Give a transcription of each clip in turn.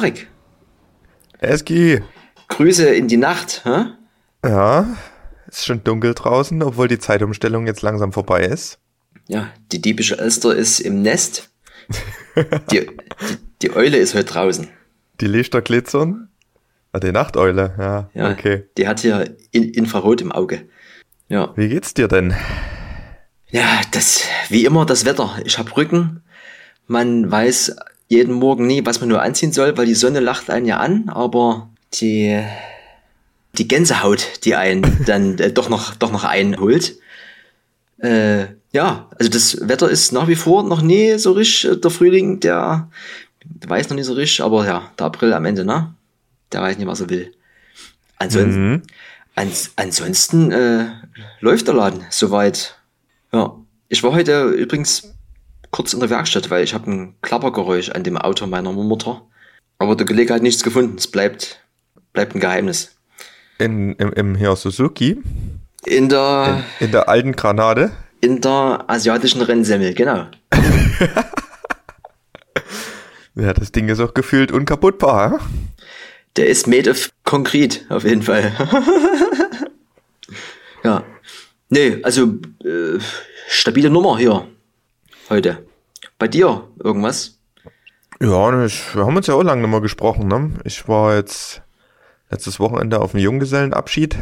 Erik. Eski. Grüße in die Nacht. Hä? Ja, ist schon dunkel draußen, obwohl die Zeitumstellung jetzt langsam vorbei ist. Ja, die diebische Elster ist im Nest. die, die, die Eule ist heute draußen. Die Lichter glitzern. Ah, die Nachteule, ja, Ja, okay. die hat hier in, Infrarot im Auge. Ja. Wie geht's dir denn? Ja, das, wie immer, das Wetter. Ich hab Rücken. Man weiß jeden Morgen nie, was man nur anziehen soll, weil die Sonne lacht einen ja an, aber die, die Gänsehaut, die einen dann äh, doch noch, doch noch einholt. Äh, ja, also das Wetter ist nach wie vor noch nie so richtig, äh, der Frühling, der weiß noch nicht so richtig, aber ja, der April am Ende, ne? Der weiß nicht, was er will. Ansonsten, Mhm. ans, ansonsten äh, läuft der Laden soweit. Ja, ich war heute übrigens kurz in der Werkstatt, weil ich habe ein Klappergeräusch an dem Auto meiner Mutter. Aber der Kollege hat nichts gefunden. Es bleibt, bleibt ein Geheimnis. In, im, im hier Suzuki, In der, in der alten Granate. in der asiatischen Rennsemmel, genau. Ja, das Ding ist auch gefühlt unkaputtbar. hm? Der ist made of Konkret, auf jeden Fall. ja. Nee, also äh, stabile Nummer hier heute. Bei dir irgendwas? Ja, ne, ich, wir haben uns ja auch lange nicht mehr gesprochen. Ne? Ich war jetzt letztes Wochenende auf dem Junggesellenabschied.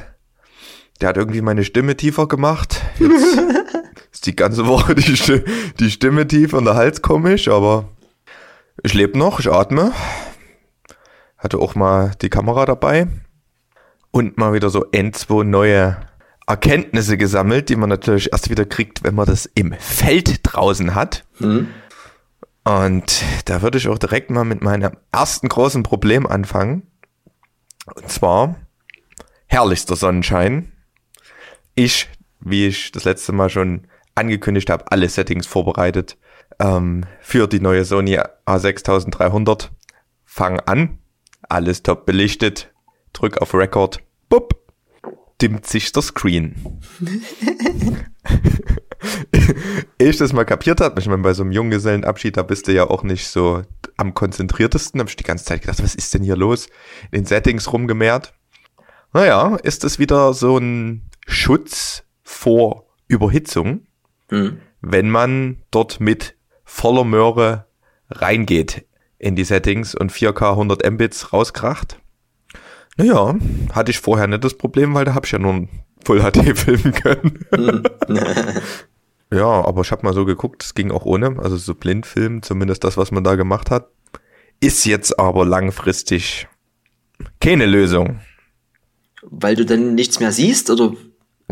Der hat irgendwie meine Stimme tiefer gemacht. Jetzt ist die ganze Woche die, Sti die Stimme tief und der Hals komisch, aber ich lebe noch, ich atme. Hatte auch mal die Kamera dabei und mal wieder so ein, zwei neue Erkenntnisse gesammelt, die man natürlich erst wieder kriegt, wenn man das im Feld draußen hat. Hm? Und da würde ich auch direkt mal mit meinem ersten großen Problem anfangen. Und zwar herrlichster Sonnenschein. Ich, wie ich das letzte Mal schon angekündigt habe, alle Settings vorbereitet ähm, für die neue Sony A6300. Fang an, alles top belichtet, drück auf Record, bupp, dimmt sich der Screen. Ehe ich das mal kapiert habe, ich meine, bei so einem Junggesellenabschied, da bist du ja auch nicht so am konzentriertesten, habe ich die ganze Zeit gedacht, was ist denn hier los? In den Settings rumgemehrt. Naja, ist es wieder so ein Schutz vor Überhitzung, Hm. wenn man dort mit voller Möhre reingeht in die Settings und 4K 100 Mbits rauskracht. Naja, hatte ich vorher nicht das Problem, weil da habe ich ja nur ein Full HD filmen können. ja, aber ich habe mal so geguckt, es ging auch ohne, also so Blindfilm, zumindest das, was man da gemacht hat. Ist jetzt aber langfristig keine Lösung. Weil du dann nichts mehr siehst oder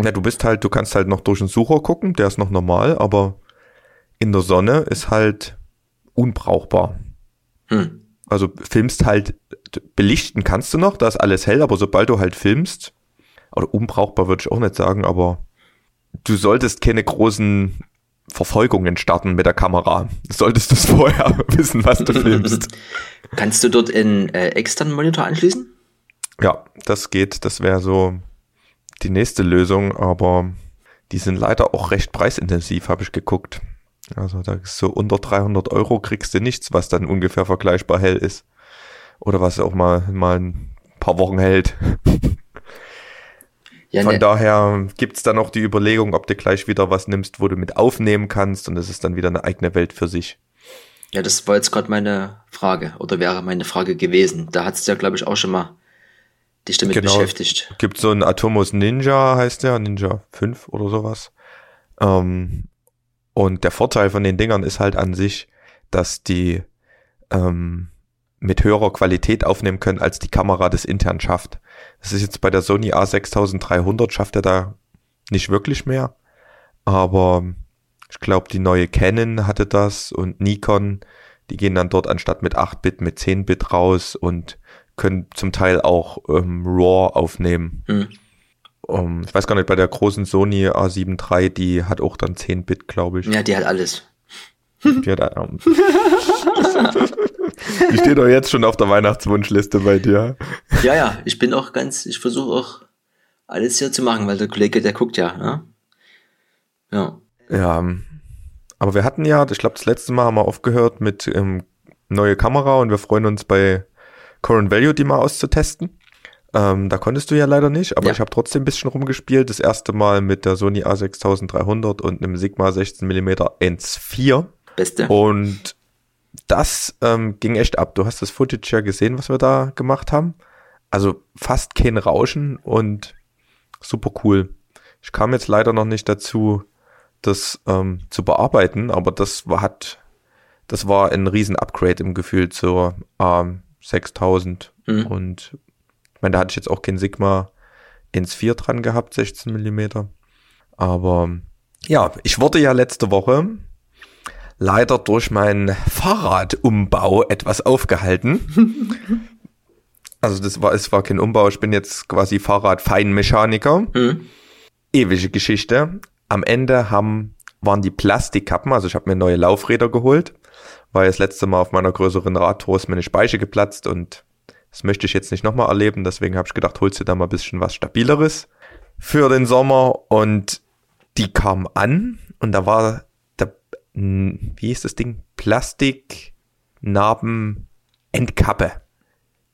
Ja, du bist halt, du kannst halt noch durch den Sucher gucken, der ist noch normal, aber in der Sonne ist halt unbrauchbar. hm. Also filmst halt, belichten kannst du noch, da ist alles hell, aber sobald du halt filmst, oder unbrauchbar würde ich auch nicht sagen, aber du solltest keine großen Verfolgungen starten mit der Kamera. Solltest du es vorher wissen, was du filmst. kannst du dort einen äh, externen Monitor anschließen? Ja, das geht, das wäre so die nächste Lösung, aber die sind leider auch recht preisintensiv, habe ich geguckt. Also da ist so unter 300 Euro kriegst du nichts, was dann ungefähr vergleichbar hell ist. Oder was auch mal, mal ein paar Wochen hält. Ja, Von ne, daher gibt's dann auch die Überlegung, ob du gleich wieder was nimmst, wo du mit aufnehmen kannst und das ist dann wieder eine eigene Welt für sich. ja, das war jetzt gerade meine Frage oder wäre meine Frage gewesen. Da hat's ja, glaube ich, auch schon mal dich damit Genau. beschäftigt. Gibt so einen Atomos Ninja, heißt der, Ninja 5 oder sowas. Ähm, und der Vorteil von den Dingern ist halt an sich, dass die ähm, mit höherer Qualität aufnehmen können, als die Kamera das intern schafft. Das ist jetzt bei der Sony A6300 schafft er da nicht wirklich mehr. Aber ich glaube, die neue Canon hatte das und Nikon, die gehen dann dort anstatt mit 8-Bit mit 10-Bit raus und können zum Teil auch ähm, RAW aufnehmen. Hm. Um, ich weiß gar nicht, bei der großen Sony A7 III, die hat auch dann 10-Bit, glaube ich. Ja, die hat alles. Die, hat, ähm, die steht doch jetzt schon auf der Weihnachtswunschliste bei dir. Ja, ja, ich bin auch ganz, ich versuche auch alles hier zu machen, weil der Kollege, der guckt ja. Ne? Ja. Ja, ähm, aber wir hatten ja, ich glaube, das letzte Mal haben wir aufgehört mit ähm, neue Kamera und wir freuen uns bei Current Value die mal auszutesten. Ähm, da konntest du ja leider nicht, aber Ja. ich habe trotzdem ein bisschen rumgespielt. Das erste Mal mit der Sony A6300 und einem Sigma 16mm 1.4. Beste. Und das ähm, ging echt ab. Du hast das Footage ja gesehen, was wir da gemacht haben. Also fast kein Rauschen und super cool. Ich kam jetzt leider noch nicht dazu, das ähm, zu bearbeiten, aber das war, hat, das war ein riesen Upgrade im Gefühl zur A6000 Mhm. und meine, da hatte ich jetzt auch kein Sigma ins 4 dran gehabt, 16 Millimeter. Aber ja, ich wurde ja letzte Woche leider durch meinen Fahrradumbau etwas aufgehalten. also das war, es war kein Umbau, ich bin jetzt quasi Fahrradfeinmechaniker. Mhm. Ewige Geschichte. Am Ende haben, waren die Plastikkappen, also ich habe mir neue Laufräder geholt, weil das letzte Mal auf meiner größeren Radtour ist meine Speiche geplatzt und das möchte ich jetzt nicht nochmal erleben, deswegen habe ich gedacht, holst du da mal ein bisschen was Stabileres für den Sommer und die kamen an und da war der, wie ist das Ding? Plastiknarben-Endkappe.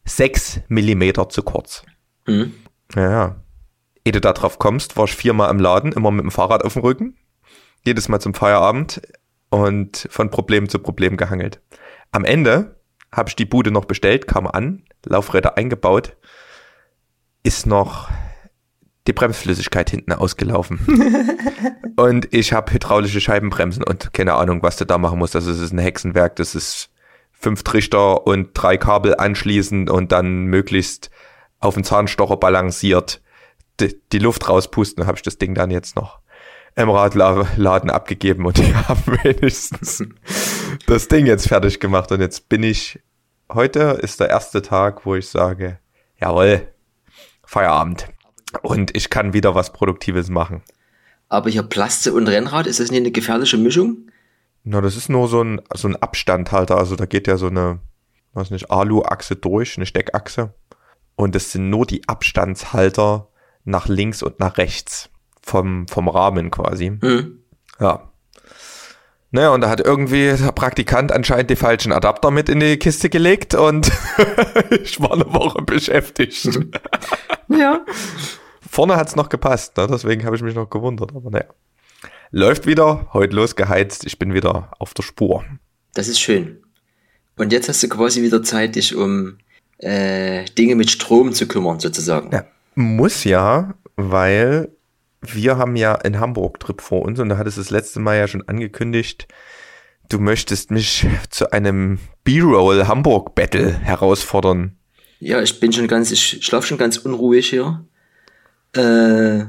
Sechs Millimeter zu kurz. Mhm. Ja, ja. Ehe du da drauf kommst, war ich viermal im Laden, immer mit dem Fahrrad auf dem Rücken. Jedes Mal zum Feierabend und von Problem zu Problem gehangelt. Am Ende habe ich die Bude noch bestellt, kam an, Laufräder eingebaut, ist noch die Bremsflüssigkeit hinten ausgelaufen. und ich habe hydraulische Scheibenbremsen und keine Ahnung, was du da machen musst. Also es ist ein Hexenwerk, das ist fünf Trichter und drei Kabel anschließen und dann möglichst auf den Zahnstocher balanciert die, die Luft rauspusten, habe ich das Ding dann jetzt noch im Radladen abgegeben und die haben wenigstens das Ding jetzt fertig gemacht. Und jetzt bin ich, heute ist der erste Tag, wo ich sage, jawohl, Feierabend. Und ich kann wieder was Produktives machen. Aber hier Plaste und Rennrad, ist das nicht eine gefährliche Mischung? Na, das ist nur so ein, so ein Abstandhalter. Also da geht ja so eine, weiß nicht, Alu-Achse durch, eine Steckachse. Und das sind nur die Abstandshalter nach links und nach rechts vom, vom Rahmen quasi. Mhm. Ja. Naja, und da hat irgendwie der Praktikant anscheinend die falschen Adapter mit in die Kiste gelegt und ich war eine Woche beschäftigt. Ja. Vorne hat's noch gepasst, ne? deswegen habe ich mich noch gewundert. Aber naja. Läuft wieder, heute losgeheizt, ich bin wieder auf der Spur. Das ist schön. Und jetzt hast du quasi wieder Zeit, dich um äh, Dinge mit Strom zu kümmern, sozusagen. Ja, muss ja, weil wir haben ja einen Hamburg-Trip vor uns und da hattest du das letzte Mal ja schon angekündigt, du möchtest mich zu einem B-Roll Hamburg-Battle herausfordern. Ja, ich bin schon ganz, ich schlafe schon ganz unruhig hier. Äh,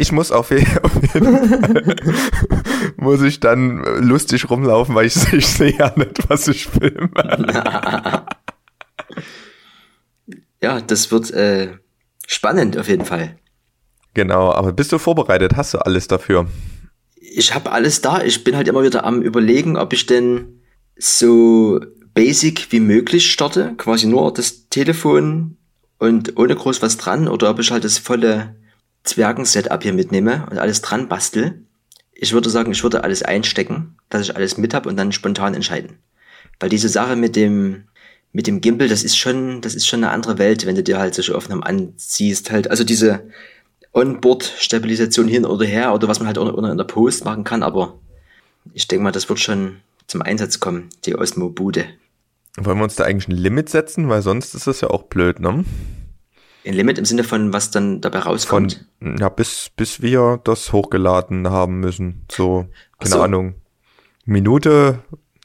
Ich muss auf jeden Fall, muss ich dann lustig rumlaufen, weil ich, ich sehe ja nicht, was ich filme. ja, das wird äh, spannend auf jeden Fall. Genau, aber bist du vorbereitet? Hast du alles dafür? Ich habe alles da. Ich bin halt immer wieder am überlegen, ob ich denn so basic wie möglich starte, quasi nur das Telefon und ohne groß was dran, oder ob ich halt das volle Zwergen-Setup hier mitnehme und alles dran bastel. Ich würde sagen, ich würde alles einstecken, dass ich alles mit hab und dann spontan entscheiden. Weil diese Sache mit dem mit dem Gimbal, das ist schon, das ist schon eine andere Welt, wenn du dir halt solche Aufnahmen anziehst, halt, also diese Onboard-Stabilisation hin oder her oder was man halt auch in der Post machen kann, aber ich denke mal, das wird schon zum Einsatz kommen, die Osmo-Bude. Wollen wir uns da eigentlich ein Limit setzen? Weil sonst ist das ja auch blöd, ne? Ein Limit im Sinne von, was dann dabei Von, rauskommt. ja, bis, bis wir das hochgeladen haben müssen. So, keine so. Ahnung. Minute,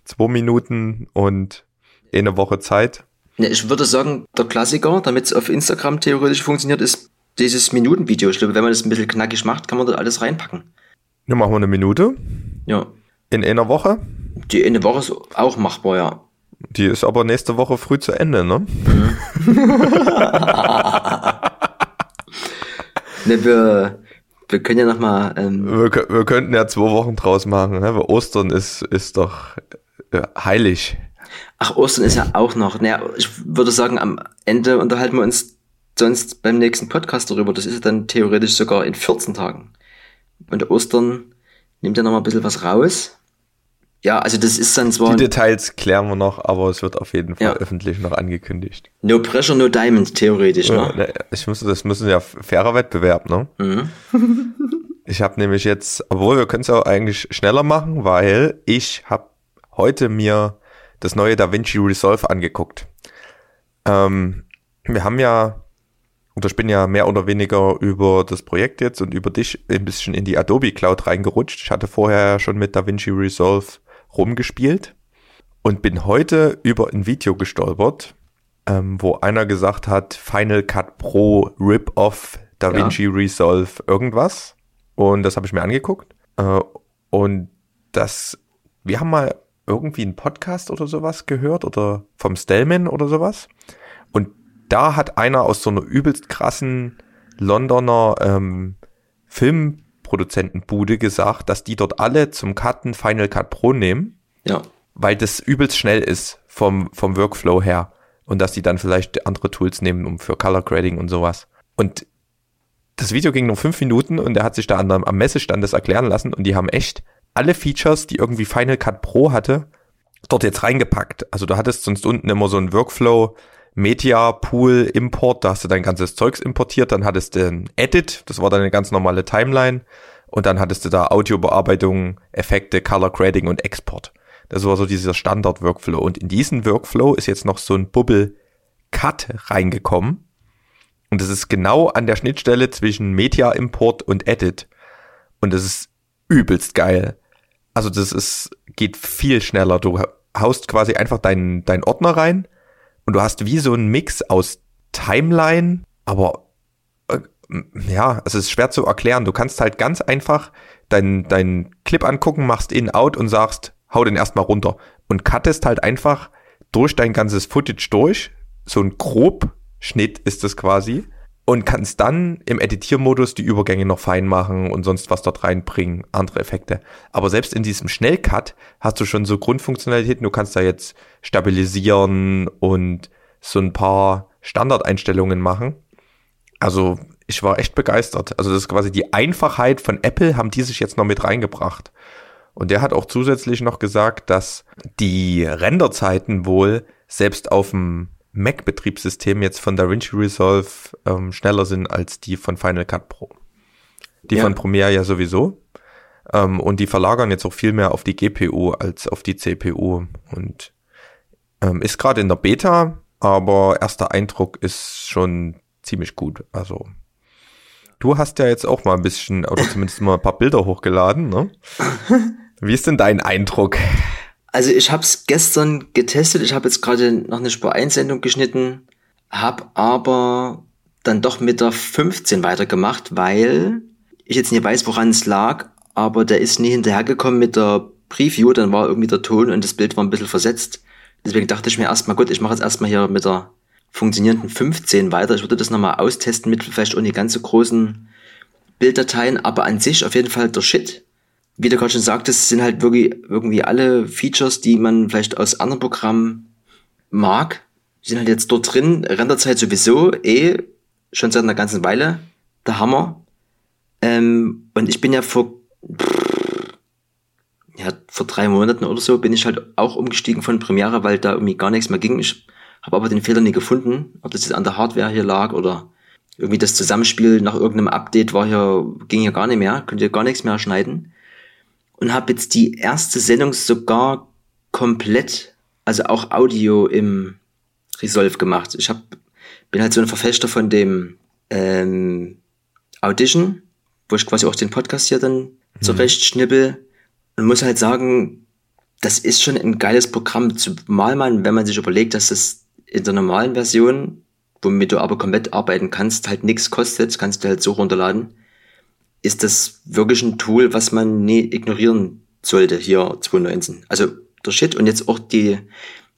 zwei Minuten und eine Woche Zeit. Ne, ich würde sagen, der Klassiker, damit es auf Instagram theoretisch funktioniert, ist dieses Minutenvideo. Ich glaube, wenn man das ein bisschen knackig macht, kann man dort alles reinpacken. Dann machen wir eine Minute Ja. in einer Woche. Die eine Woche ist auch machbar, ja. Die ist aber nächste Woche früh zu Ende, ne? Ne, wir, wir können ja nochmal, ähm, Wir, wir könnten ja zwei Wochen draus machen, ne? Weil Ostern ist, ist doch äh, heilig. ach, Ostern ist ja auch noch. Naja, ich würde sagen, am Ende unterhalten wir uns sonst beim nächsten Podcast darüber. Das ist ja dann theoretisch sogar in 14 Tagen. Und Ostern nimmt ja nochmal ein bisschen was raus. Ja, also das ist dann zwar. Die Details klären wir noch, aber es wird auf jeden Fall ja. öffentlich noch angekündigt. No pressure, no diamond, theoretisch, ne? Ja, ich muss, das müssen ja fairer Wettbewerb, ne? Mhm. ich habe nämlich jetzt, obwohl wir können es auch eigentlich schneller machen, weil ich habe heute mir das neue DaVinci Resolve angeguckt. Ähm, wir haben ja, und ich bin ja mehr oder weniger über das Projekt jetzt und über dich ein bisschen in die Adobe Cloud reingerutscht. Ich hatte vorher schon mit DaVinci Resolve rumgespielt und bin heute über ein Video gestolpert, ähm, wo einer gesagt hat, Final Cut Pro Rip-Off DaVinci ja. Resolve irgendwas. Und das habe ich mir angeguckt. Äh, und das, wir haben mal irgendwie einen Podcast oder sowas gehört oder vom Stellman oder sowas. Da hat einer aus so einer übelst krassen Londoner ähm, Film Produzentenbude gesagt, dass die dort alle zum Cutten Final Cut Pro nehmen. Ja. Weil das übelst schnell ist vom, vom Workflow her. Und dass die dann vielleicht andere Tools nehmen, um für Color Grading und sowas. Und das Video ging nur fünf Minuten und er hat sich da am, am Messestand das erklären lassen und die haben echt alle Features, die irgendwie Final Cut Pro hatte, dort jetzt reingepackt. Also du hattest sonst unten immer so ein Workflow, Media Pool Import, da hast du dein ganzes Zeugs importiert, dann hattest du ein Edit, das war deine ganz normale Timeline und dann hattest du da Audiobearbeitung, Effekte, Color Grading und Export. Das war so dieser Standard Workflow und in diesen Workflow ist jetzt noch so ein Bubble Cut reingekommen und das ist genau an der Schnittstelle zwischen Media Import und Edit und das ist übelst geil. Also das ist geht viel schneller. Du haust quasi einfach deinen dein Ordner rein und du hast wie so einen Mix aus Timeline, aber äh, ja, es ist schwer zu erklären. Du kannst halt ganz einfach deinen dein Clip angucken, machst in, out und sagst, hau den erstmal runter und cuttest halt einfach durch dein ganzes Footage durch. So ein Grobschnitt ist das quasi und kannst dann im Editiermodus die Übergänge noch fein machen und sonst was dort reinbringen, andere Effekte. Aber selbst in diesem Schnellcut hast du schon so Grundfunktionalitäten. Du kannst da jetzt stabilisieren und so ein paar Standardeinstellungen machen. Also ich war echt begeistert. Also das ist quasi die Einfachheit von Apple, haben die sich jetzt noch mit reingebracht. Und der hat auch zusätzlich noch gesagt, dass die Renderzeiten wohl selbst auf dem Mac-Betriebssystem jetzt von DaVinci Resolve ähm, schneller sind als die von Final Cut Pro. Die ja. von Premiere ja sowieso. Ähm, und die verlagern jetzt auch viel mehr auf die GPU als auf die CPU. Und ähm, ist gerade in der Beta, aber erster Eindruck ist schon ziemlich gut. Also du hast ja jetzt auch mal ein bisschen, oder zumindest mal ein paar Bilder hochgeladen, ne? Wie ist denn dein Eindruck? Also ich habe es gestern getestet. Ich habe jetzt gerade noch eine Spur 1 Sendung geschnitten, habe aber dann doch mit der 15 weitergemacht, weil ich jetzt nicht weiß, woran es lag, aber der ist nie hinterhergekommen mit der Preview, dann war irgendwie der Ton und das Bild war ein bisschen versetzt. Deswegen dachte ich mir erstmal, gut, ich mache jetzt erstmal hier mit der funktionierenden 15 weiter. Ich würde das nochmal austesten mit vielleicht nicht ganz so großen Bilddateien, aber an sich auf jeden Fall der Shit wie du gerade schon sagtest, sind halt wirklich irgendwie alle Features, die man vielleicht aus anderen Programmen mag, sind halt jetzt dort drin. Renderzeit sowieso eh schon seit einer ganzen Weile der Hammer. Ähm, und ich bin ja vor, ja, vor drei Monaten oder so bin ich halt auch umgestiegen von Premiere, weil da irgendwie gar nichts mehr ging. Ich habe aber den Fehler nie gefunden, ob das jetzt an der Hardware hier lag oder irgendwie das Zusammenspiel nach irgendeinem Update war hier, ging hier gar nicht mehr, könnt ihr gar nichts mehr schneiden und habe jetzt die erste Sendung sogar komplett, also auch Audio im Resolve gemacht. Ich hab, bin halt so ein Verfechter von dem ähm, Audition, wo ich quasi auch den Podcast hier dann mhm. zurecht schnippel und muss halt sagen, das ist schon ein geiles Programm, zumal man, wenn man sich überlegt, dass das in der normalen Version, womit du aber komplett arbeiten kannst, halt nichts kostet, kannst du halt so runterladen ist das wirklich ein Tool, was man nie ignorieren sollte hier 2019. Also der Shit und jetzt auch die,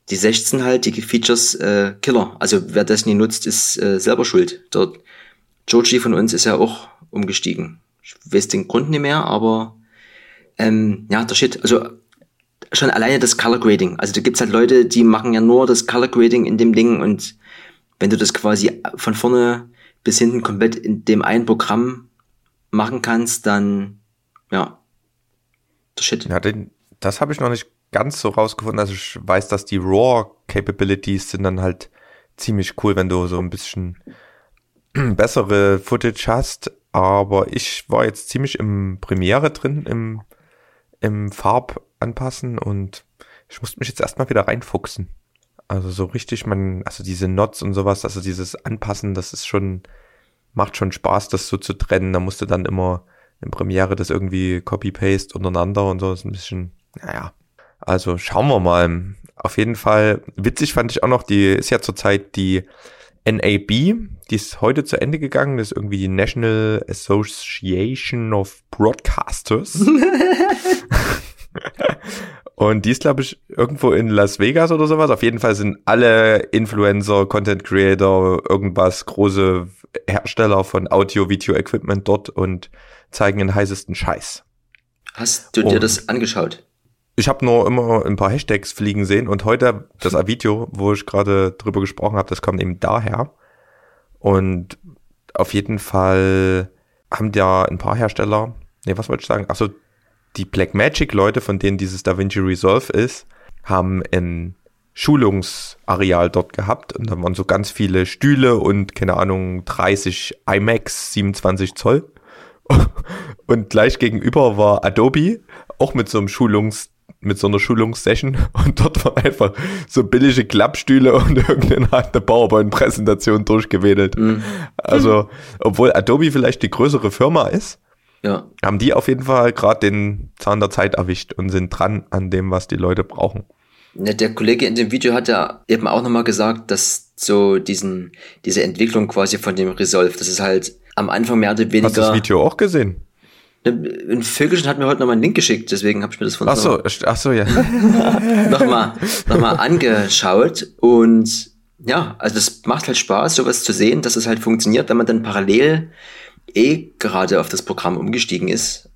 die 16 halt, die Features äh, Killer. Also wer das nie nutzt, ist äh, selber schuld. Der Georgie von uns ist ja auch umgestiegen. Ich weiß den Grund nicht mehr, aber ähm, ja, der Shit. Also schon alleine das Color Grading. Also da gibt's halt Leute, die machen ja nur das Color Grading in dem Ding und wenn du das quasi von vorne bis hinten komplett in dem einen Programm machen kannst, dann ja, der Shit. Ja, den, Das habe ich noch nicht ganz so rausgefunden. Also ich weiß, dass die RAW-Capabilities sind dann halt ziemlich cool, wenn du so ein bisschen bessere Footage hast. Aber ich war jetzt ziemlich im Premiere drin, im, im Farbanpassen und ich musste mich jetzt erstmal wieder reinfuchsen. Also so richtig, man, also diese Nots und sowas, also dieses Anpassen, das ist schon, macht schon Spaß, das so zu trennen. Da musste dann immer in Premiere das irgendwie Copy-Paste untereinander und so, ist ein bisschen, naja. Also schauen wir mal. Auf jeden Fall, witzig fand ich auch noch, die ist ja zurzeit die NAB, die ist heute zu Ende gegangen, das ist irgendwie die National Association of Broadcasters. Und die ist, glaube ich, irgendwo in Las Vegas oder sowas. Auf jeden Fall sind alle Influencer, Content Creator, irgendwas, große Hersteller von Audio-Video-Equipment dort und zeigen den heißesten Scheiß. Hast du dir und das angeschaut? Ich habe nur immer ein paar Hashtags fliegen sehen und heute das Video, wo ich gerade drüber gesprochen habe, das kommt eben daher. Und auf jeden Fall haben ja ein paar Hersteller, nee, was wollte ich sagen? Achso, die Blackmagic-Leute, von denen dieses DaVinci Resolve ist, haben ein Schulungsareal dort gehabt und da waren so ganz viele Stühle und keine Ahnung 30 iMacs 27 Zoll und gleich gegenüber war Adobe auch mit so einem Schulungs mit so einer Schulungssession und dort waren einfach so billige Klappstühle und irgendeine hat eine PowerPoint-Präsentation durchgewedelt. Mhm. Also, obwohl Adobe vielleicht die größere Firma ist, ja. haben die auf jeden Fall gerade den Zahn der Zeit erwischt und sind dran an dem, was die Leute brauchen. Ja, der Kollege in dem Video hat ja eben auch nochmal gesagt, dass so diesen, diese Entwicklung quasi von dem Resolve, das ist halt am Anfang mehr oder weniger. Hast du das Video auch gesehen? Ein Vögelchen hat mir heute nochmal einen Link geschickt, deswegen habe ich mir das von ach so, ach so, ja. nochmal noch mal angeschaut und ja, also es macht halt Spaß, sowas zu sehen, dass es halt funktioniert, wenn man dann parallel eh gerade auf das Programm umgestiegen ist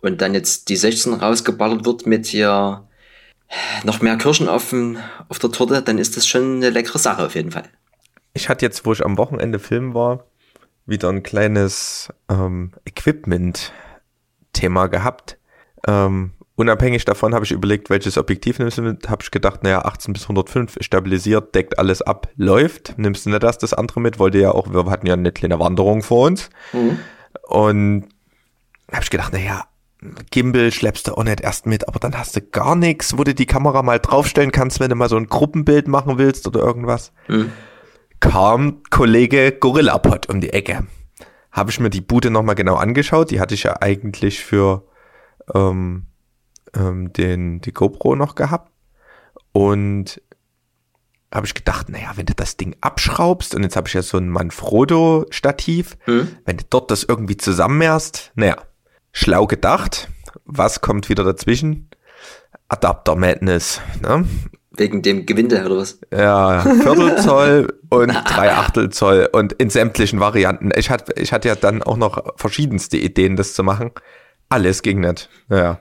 und dann jetzt die 16 rausgeballert wird mit hier noch mehr Kirschen auf, dem, auf der Torte, dann ist das schon eine leckere Sache auf jeden Fall. Ich hatte jetzt, wo ich am Wochenende filmen war, wieder ein kleines ähm, Equipment-Thema gehabt. Ähm, unabhängig davon habe ich überlegt, welches Objektiv nimmst du mit. Habe ich gedacht, naja, 18 bis 105 stabilisiert, deckt alles ab, läuft. Nimmst du nicht erst das andere mit? Wollte ja auch, wir hatten ja eine kleine Wanderung vor uns. Mhm. Und habe ich gedacht, naja, Gimbal schleppst du auch nicht erst mit, aber dann hast du gar nichts, wo du die Kamera mal draufstellen kannst, wenn du mal so ein Gruppenbild machen willst oder irgendwas. Mhm. Kam Kollege Gorillapod um die Ecke. Habe ich mir die Bude nochmal genau angeschaut. Die hatte ich ja eigentlich für ähm, ähm, den, die GoPro noch gehabt und habe ich gedacht, naja, wenn du das Ding abschraubst und jetzt habe ich ja so ein Manfrotto-Stativ, hm? wenn du dort das irgendwie zusammenmehrst, naja, schlau gedacht, was kommt wieder dazwischen? Adapter Madness, ne? Wegen dem Gewinde oder was? Ja, Viertelzoll und drei und in sämtlichen Varianten. Ich hatte, ich hatte ja dann auch noch verschiedenste Ideen, das zu machen. Alles ging nicht. Ja.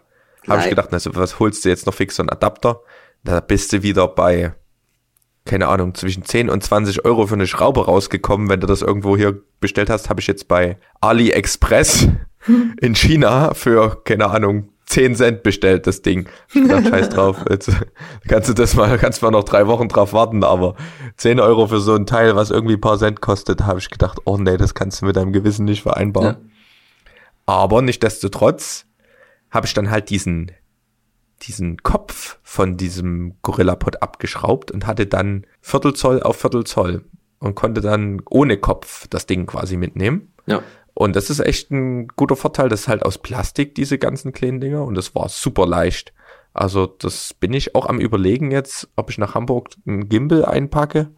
Habe ich gedacht, also was holst du jetzt noch fix so einen Adapter? Da bist du wieder bei, keine Ahnung, zwischen 10 und 20 Euro für eine Schraube rausgekommen. Wenn du das irgendwo hier bestellt hast, habe ich jetzt bei AliExpress in China für, keine Ahnung, 10 Cent bestellt, das Ding. Ich dachte, scheiß drauf. Jetzt kannst du das mal, kannst mal noch drei Wochen drauf warten, aber 10 Euro für so ein Teil, was irgendwie ein paar Cent kostet, habe ich gedacht, oh nee, das kannst du mit deinem Gewissen nicht vereinbaren. Ja. Aber nichtdestotrotz habe ich dann halt diesen, diesen Kopf von diesem Gorilla-Pod abgeschraubt und hatte dann Viertelzoll auf Viertelzoll und konnte dann ohne Kopf das Ding quasi mitnehmen. Ja. Und das ist echt ein guter Vorteil. Das ist halt aus Plastik, diese ganzen kleinen Dinger. Und das war super leicht. Also das bin ich auch am überlegen jetzt, ob ich nach Hamburg einen Gimbal einpacke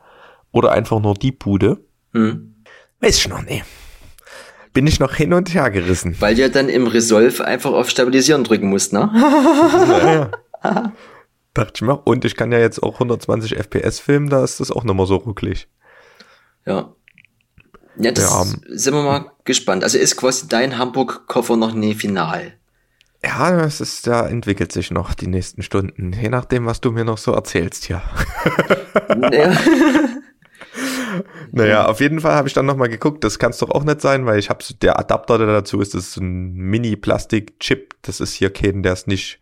oder einfach nur die Bude. Hm. Weiß ich noch nicht bin ich noch hin und her gerissen. Weil du ja dann im Resolve einfach auf Stabilisieren drücken musst, ne? naja. Dachte ich mir. Und ich kann ja jetzt auch 120 FPS filmen, da ist das auch nochmal so rucklig. Ja. Ja, das ja. sind wir mal gespannt. Also ist quasi dein Hamburg-Koffer noch nie final? Ja, das ist, da entwickelt sich noch die nächsten Stunden. Je nachdem, was du mir noch so erzählst hier. Ja. Naja, auf jeden Fall habe ich dann nochmal geguckt, das kann es doch auch nicht sein, weil ich habe der Adapter, der dazu ist, das ist ein Mini-Plastik-Chip. Das ist hier kein, der ist nicht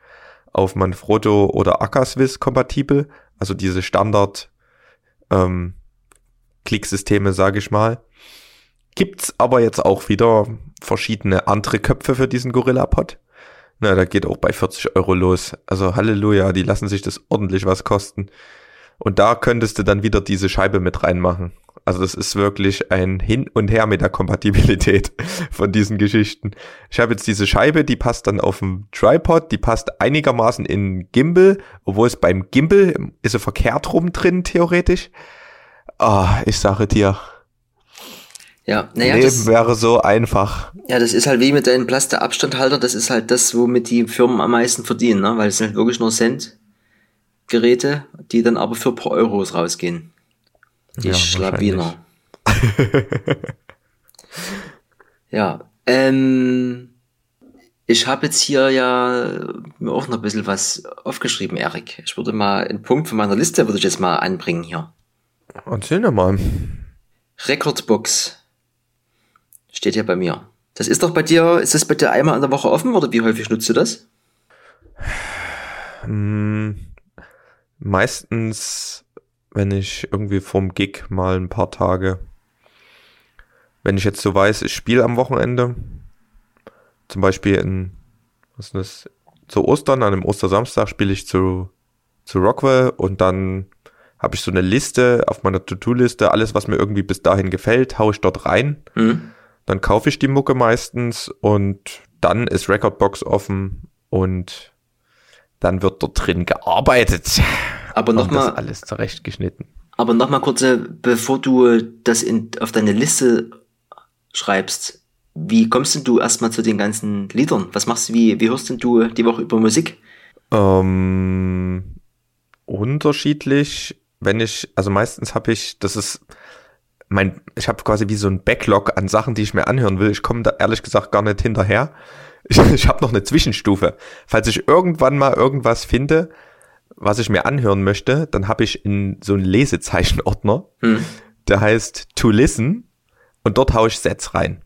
auf Manfrotto oder Akaswiss kompatibel, also diese Standard ähm, Klicksysteme, sage ich mal. Gibt's aber jetzt auch wieder verschiedene andere Köpfe für diesen Gorilla-Pod. Na, da geht auch bei 40 Euro los. Also Halleluja, die lassen sich das ordentlich was kosten. Und da könntest du dann wieder diese Scheibe mit reinmachen. Also das ist wirklich ein Hin und Her mit der Kompatibilität von diesen Geschichten. Ich habe jetzt diese Scheibe, die passt dann auf dem Tripod, die passt einigermaßen in Gimbal, obwohl es beim Gimbal ist er verkehrt rum drin, theoretisch. Ah, ich sage dir. Ja, naja, Leben das, wäre so einfach. ja, das ist halt wie mit deinem Plasteabstandhalter, das ist halt das, womit die Firmen am meisten verdienen, ne? weil es sind halt wirklich nur Cent-Geräte, die dann aber für paar Euros rausgehen. Die Ja, Schlawiner. ja, ähm, ich habe jetzt hier ja mir auch noch ein bisschen was aufgeschrieben, Erik. Ich würde mal einen Punkt von meiner Liste, würde ich jetzt mal anbringen hier. Erzähl dir mal. Recordbox steht hier bei mir. Das ist doch bei dir, ist das bei dir einmal in der Woche offen oder wie häufig nutzt du das? Hm, meistens, wenn ich irgendwie vom Gig mal ein paar Tage, wenn ich jetzt so weiß, ich spiele am Wochenende, zum Beispiel in, was ist das, zu Ostern, an einem Ostersamstag spiele ich zu, zu Rockwell und dann habe ich so eine Liste auf meiner To-Do-Liste, alles, was mir irgendwie bis dahin gefällt, haue ich dort rein. Hm? Dann kaufe ich die Mucke meistens und dann ist Recordbox offen und dann wird dort drin gearbeitet. Aber nochmal, alles zurechtgeschnitten. aber noch mal kurz, äh, bevor du das in, auf deine Liste schreibst, wie kommst denn du erstmal zu den ganzen Liedern? Was machst du, wie, wie hörst denn du die Woche über Musik? Ähm, unterschiedlich, wenn ich, also meistens habe ich, das ist mein, ich habe quasi wie so ein Backlog an Sachen, die ich mir anhören will. Ich komme da ehrlich gesagt gar nicht hinterher. Ich, ich habe noch eine Zwischenstufe. Falls ich irgendwann mal irgendwas finde, was ich mir anhören möchte, dann habe ich in so einen Lesezeichenordner, Hm? der heißt To Listen und dort haue ich Sets rein.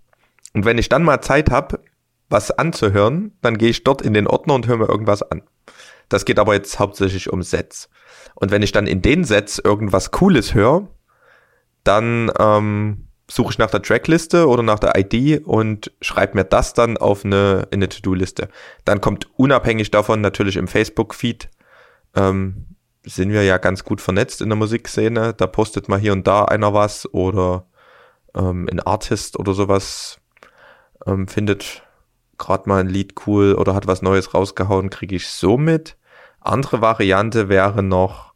Und wenn ich dann mal Zeit habe, was anzuhören, dann gehe ich dort in den Ordner und höre mir irgendwas an. Das geht aber jetzt hauptsächlich um Sets. Und wenn ich dann in den Sets irgendwas Cooles höre, dann ähm, suche ich nach der Trackliste oder nach der ID und schreibe mir das dann auf eine, in eine To-Do-Liste. Dann kommt unabhängig davon natürlich im Facebook-Feed, ähm, sind wir ja ganz gut vernetzt in der Musikszene. Da postet mal hier und da einer was oder ähm, ein Artist oder sowas ähm, findet gerade mal ein Lied cool oder hat was Neues rausgehauen, kriege ich so mit. Andere Variante wäre noch,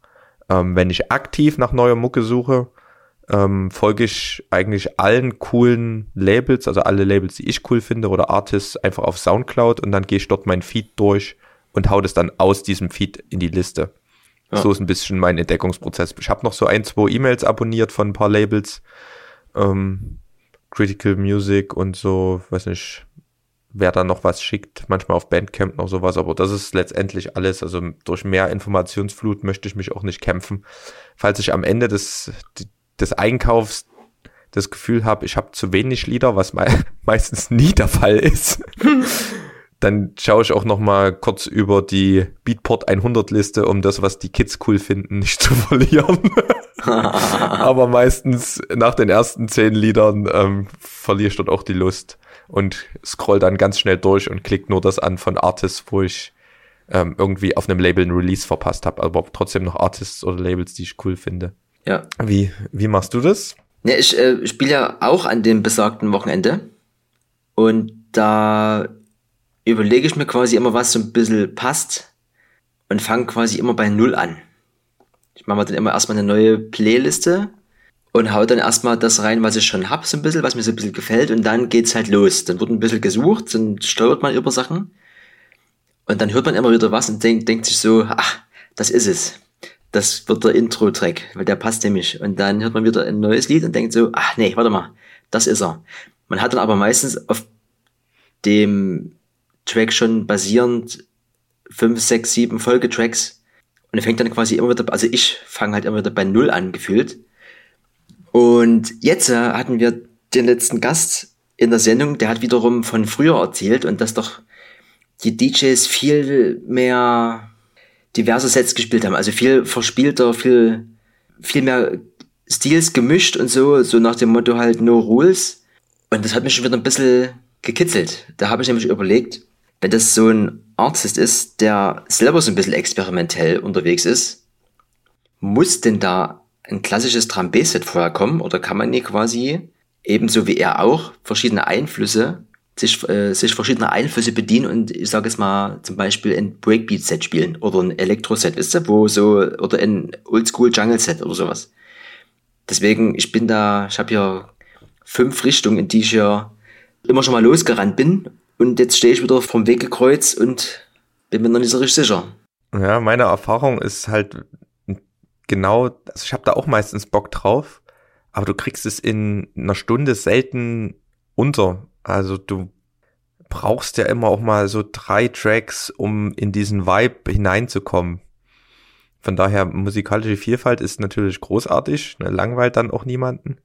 ähm, wenn ich aktiv nach neuer Mucke suche, ähm, folge ich eigentlich allen coolen Labels, also alle Labels, die ich cool finde oder Artists, einfach auf Soundcloud und dann gehe ich dort mein Feed durch und hau das dann aus diesem Feed in die Liste. Ja. So ist ein bisschen mein Entdeckungsprozess. Ich habe noch so ein, zwei E-Mails abonniert von ein paar Labels, ähm, Critical Music und so, weiß nicht, wer da noch was schickt, manchmal auf Bandcamp noch sowas, aber das ist letztendlich alles, also durch mehr Informationsflut möchte ich mich auch nicht kämpfen. Falls ich am Ende des, des Einkaufs das Gefühl habe, ich habe zu wenig Lieder, was me meistens nie der Fall ist, dann schaue ich auch noch mal kurz über die Beatport 100 Liste, um das, was die Kids cool finden, nicht zu verlieren. Aber meistens nach den ersten zehn Liedern ähm, verliere ich dort auch die Lust und scroll dann ganz schnell durch und klick nur das an von Artists, wo ich ähm, irgendwie auf einem Label ein Release verpasst habe, aber trotzdem noch Artists oder Labels, die ich cool finde. Ja. Wie, wie machst du das? Ja, ich äh, spiele ja auch an dem besagten Wochenende. Und da überlege ich mir quasi immer, was so ein bisschen passt. Und fange quasi immer bei Null an. Ich mache mir dann immer erstmal eine neue Playliste und hau dann erstmal das rein, was ich schon hab, so ein bisschen, was mir so ein bisschen gefällt. Und dann geht's halt los. Dann wird ein bisschen gesucht, dann steuert man über Sachen. Und dann hört man immer wieder was und denkt, denkt sich so, ach, das ist es. Das wird der Intro-Track, weil der passt nämlich. Und dann hört man wieder ein neues Lied und denkt so, ach nee, warte mal, das ist er. Man hat dann aber meistens auf dem Track schon basierend fünf, sechs, sieben Folgetracks und er fängt dann quasi immer wieder, also ich fange halt immer wieder bei Null an, gefühlt. Und jetzt äh, hatten wir den letzten Gast in der Sendung, der hat wiederum von früher erzählt und das doch die DJs viel mehr diverse Sets gespielt haben. Also viel verspielter, viel, viel mehr Stils gemischt und so, so nach dem Motto halt No Rules. Und das hat mich schon wieder ein bisschen gekitzelt. Da habe ich nämlich überlegt, wenn das so ein Artist ist, der selber so ein bisschen experimentell unterwegs ist, muss denn da ein klassisches Drum Bass Set vorher kommen oder kann man nie quasi ebenso wie er auch verschiedene Einflüsse sich, äh, sich verschiedene Einflüsse bedienen und ich sage es mal zum Beispiel ein Breakbeat-Set spielen oder ein Elektro-Set, wisst ihr, wo so, oder ein Oldschool-Jungle-Set oder sowas. Deswegen, ich bin da, ich habe hier fünf Richtungen, in die ich hier immer schon mal losgerannt bin und jetzt stehe ich wieder vom Wegekreuz und bin mir noch nicht so richtig sicher. Ja, meine Erfahrung ist halt genau, also ich habe da auch meistens Bock drauf, aber du kriegst es in einer Stunde selten unter. Also du brauchst ja immer auch mal so drei Tracks, um in diesen Vibe hineinzukommen. Von daher, musikalische Vielfalt ist natürlich großartig, ne, langweilt dann auch niemanden.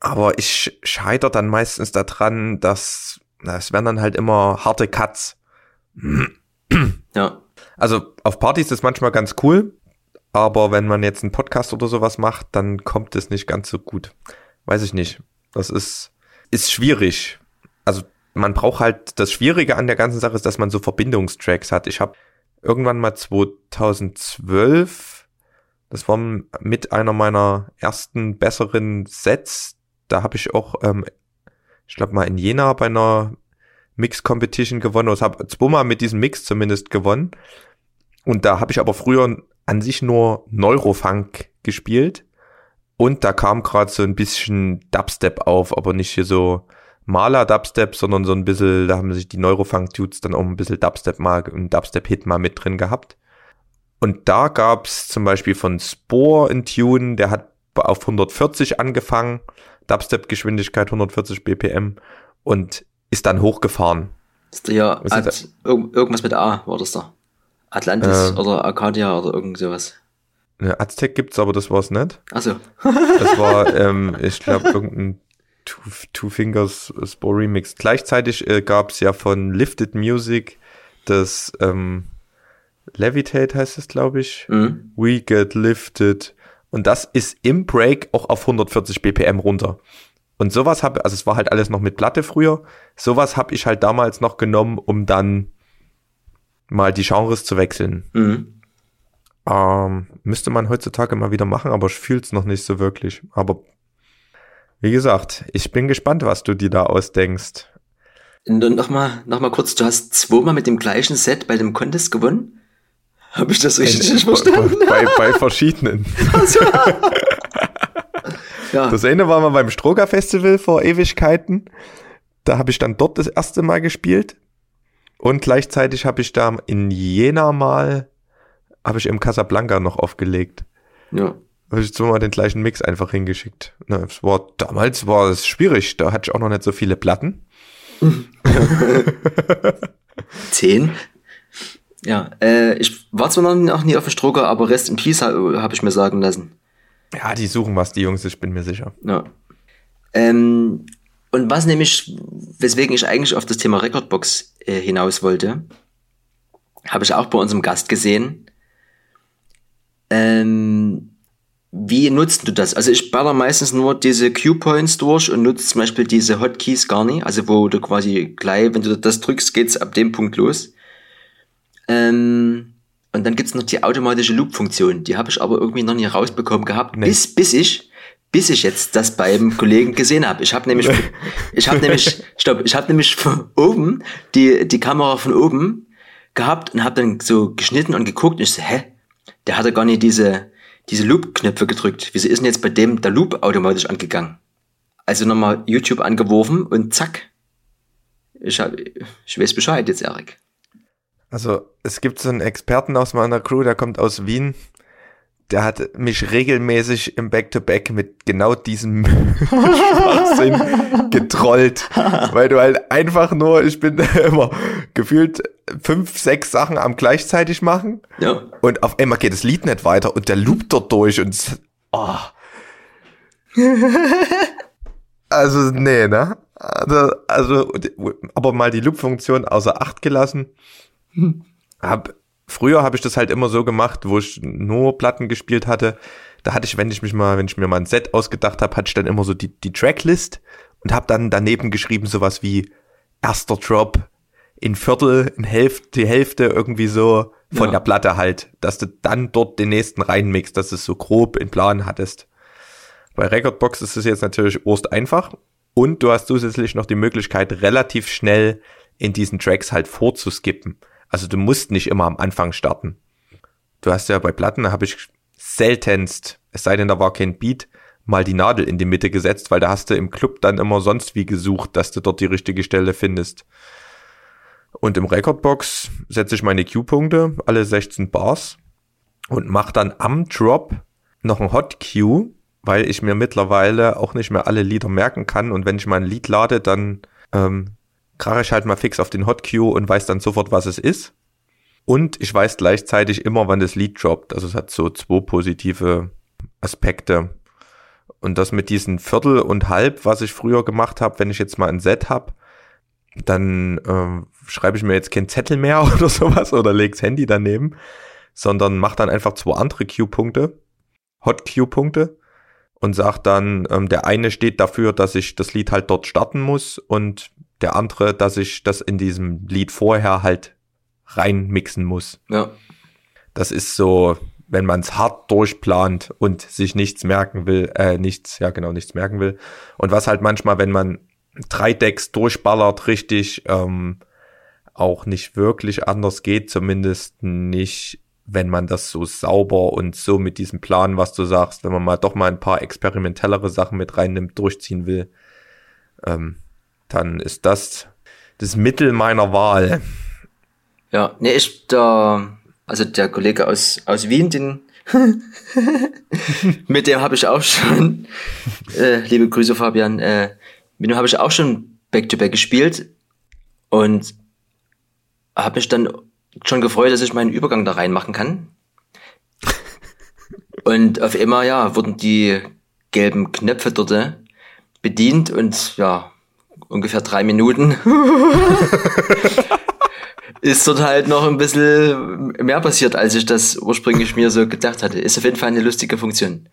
Aber ich scheiter dann meistens daran, dass na, es werden dann halt immer harte Cuts. Ja. Also auf Partys ist das manchmal ganz cool, aber wenn man jetzt einen Podcast oder sowas macht, dann kommt es nicht ganz so gut. Weiß ich nicht. Das ist, ist schwierig. Also man braucht halt, das Schwierige an der ganzen Sache ist, dass man so Verbindungstracks hat. Ich habe irgendwann mal 2012, das war mit einer meiner ersten besseren Sets, da habe ich auch, ähm, ich glaube mal in Jena bei einer Mix Competition gewonnen, oder habe zweimal mit diesem Mix zumindest gewonnen. Und da habe ich aber früher an sich nur Neurofunk gespielt und da kam gerade so ein bisschen Dubstep auf, aber nicht hier so Maler-Dubstep, sondern so ein bisschen, da haben sich die Neurofunk-Dudes dann auch ein bisschen Dubstep mal, ein Dubstep-Hit mal mit drin gehabt. Und da gab's zum Beispiel von Spore in Tune, der hat auf 140 angefangen, Dubstep-Geschwindigkeit 140 BPM und ist dann hochgefahren. Ist ja irgendwas mit A war das da? Atlantis äh, oder Arcadia oder irgend sowas. Ne, Aztec gibt's, aber das war's nicht. Achso. das war, ähm, ich glaube, irgendein Two, Two Fingers Spore Remix. Gleichzeitig äh, gab's ja von Lifted Music das ähm, Levitate heißt es, glaube ich. Mhm. We Get Lifted. Und das ist im Break auch auf 140 BPM runter. Und sowas habe, also es war halt alles noch mit Platte früher. Sowas habe ich halt damals noch genommen, um dann mal die Genres zu wechseln. Mhm. Ähm, müsste man heutzutage mal wieder machen, aber ich fühle es noch nicht so wirklich. Aber wie gesagt, ich bin gespannt, was du dir da ausdenkst. Nochmal noch mal kurz, du hast zweimal mit dem gleichen Set bei dem Contest gewonnen? Habe ich das richtig In, verstanden? Bei, bei verschiedenen. Also. ja. Das eine war mal beim Stroger Festival vor Ewigkeiten. Da habe ich dann dort das erste Mal gespielt. Und gleichzeitig habe ich da in Jena mal, habe ich im Casablanca noch aufgelegt. Ja. Habe ich zweimal den gleichen Mix einfach hingeschickt. Na, es war, damals war es schwierig, da hatte ich auch noch nicht so viele Platten. Zehn? Ja, äh, ich war zwar noch nie auf dem Stroker, aber Rest in Peace habe hab ich mir sagen lassen. Ja, die suchen was, die Jungs, ich bin mir sicher. Ja. Ähm, und was nämlich, weswegen ich eigentlich auf das Thema Recordbox äh, hinaus wollte, habe ich auch bei unserem Gast gesehen. Ähm, wie nutzt du das? Also ich baller meistens nur diese Q-Points durch und nutze zum Beispiel diese Hotkeys gar nicht. Also wo du quasi gleich, wenn du das drückst, geht's ab dem Punkt los. Ähm, und dann gibt's noch die automatische Loop-Funktion. Die habe ich aber irgendwie noch nie rausbekommen gehabt, nee. bis, bis ich bis ich jetzt das beim Kollegen gesehen habe. Ich habe nämlich, ich habe nämlich, stopp, ich habe nämlich von oben die die Kamera von oben gehabt und habe dann so geschnitten und geguckt. Und ich so, hä, der hatte gar nicht diese diese Loop-Knöpfe gedrückt. Wieso ist denn jetzt bei dem der Loop automatisch angegangen? Also nochmal YouTube angeworfen und zack. Ich, hab, ich weiß Bescheid jetzt, Erik. Also es gibt so einen Experten aus meiner Crew, der kommt aus Wien der hat mich regelmäßig im Back-to-Back -Back mit genau diesem Schwachsinn getrollt, weil du halt einfach nur, ich bin immer gefühlt fünf, sechs Sachen am gleichzeitig machen ja. und auf einmal geht das Lied nicht weiter und der loopt dort durch und oh. Also, nee, ne? Also, also aber mal die Loop-Funktion außer Acht gelassen. Hab, früher habe ich das halt immer so gemacht, wo ich nur Platten gespielt hatte. Da hatte ich, wenn ich mich mal, wenn ich mir mal ein Set ausgedacht habe, hatte ich dann immer so die, die Tracklist und habe dann daneben geschrieben sowas wie erster Drop in Viertel, in Hälfte, die Hälfte irgendwie so von ja. der Platte halt, dass du dann dort den nächsten reinmixst, dass du es so grob in Plan hattest. Bei Recordbox ist es jetzt natürlich urst einfach und du hast zusätzlich noch die Möglichkeit, relativ schnell in diesen Tracks halt vorzuskippen. Also du musst nicht immer am Anfang starten. Du hast ja bei Platten, da habe ich seltenst, es sei denn, da war kein Beat, mal die Nadel in die Mitte gesetzt, weil da hast du im Club dann immer sonst wie gesucht, dass du dort die richtige Stelle findest. Und im Recordbox setze ich meine Q-Punkte, alle 16 Bars, und mache dann am Drop noch ein Hot Q, weil ich mir mittlerweile auch nicht mehr alle Lieder merken kann. Und wenn ich mein Lied lade, dann ähm, krache ich halt mal fix auf den Hot Q und weiß dann sofort, was es ist. Und ich weiß gleichzeitig immer, wann das Lied droppt. Also es hat so zwei positive Aspekte. Und das mit diesen Viertel und Halb, was ich früher gemacht habe, wenn ich jetzt mal ein Set habe, dann äh, schreibe ich mir jetzt keinen Zettel mehr oder sowas oder leg's Handy daneben, sondern mach dann einfach zwei andere Q-Punkte, Hot Q-Punkte und sag dann, ähm, der eine steht dafür, dass ich das Lied halt dort starten muss und der andere, dass ich das in diesem Lied vorher halt reinmixen muss. Ja. Das ist so, wenn man es hart durchplant und sich nichts merken will, äh, nichts, ja genau, nichts merken will. Und was halt manchmal, wenn man drei Decks durchballert, richtig ähm, auch nicht wirklich anders geht, zumindest nicht, wenn man das so sauber und so mit diesem Plan, was du sagst, wenn man mal doch mal ein paar experimentellere Sachen mit reinnimmt, durchziehen will, ähm, dann ist das das Mittel meiner Wahl. Ja, nee, ich, da, also der Kollege aus, aus Wien, den, mit dem habe ich auch schon, äh, liebe Grüße Fabian, äh, mit dem habe ich auch schon Back-to-Back -back gespielt und habe mich dann schon gefreut, dass ich meinen Übergang da reinmachen kann. Und auf einmal, ja, wurden die gelben Knöpfe dort äh, bedient und ja, ungefähr drei Minuten ist dort halt noch ein bisschen mehr passiert, als ich das ursprünglich mir so gedacht hatte. Ist auf jeden Fall eine lustige Funktion.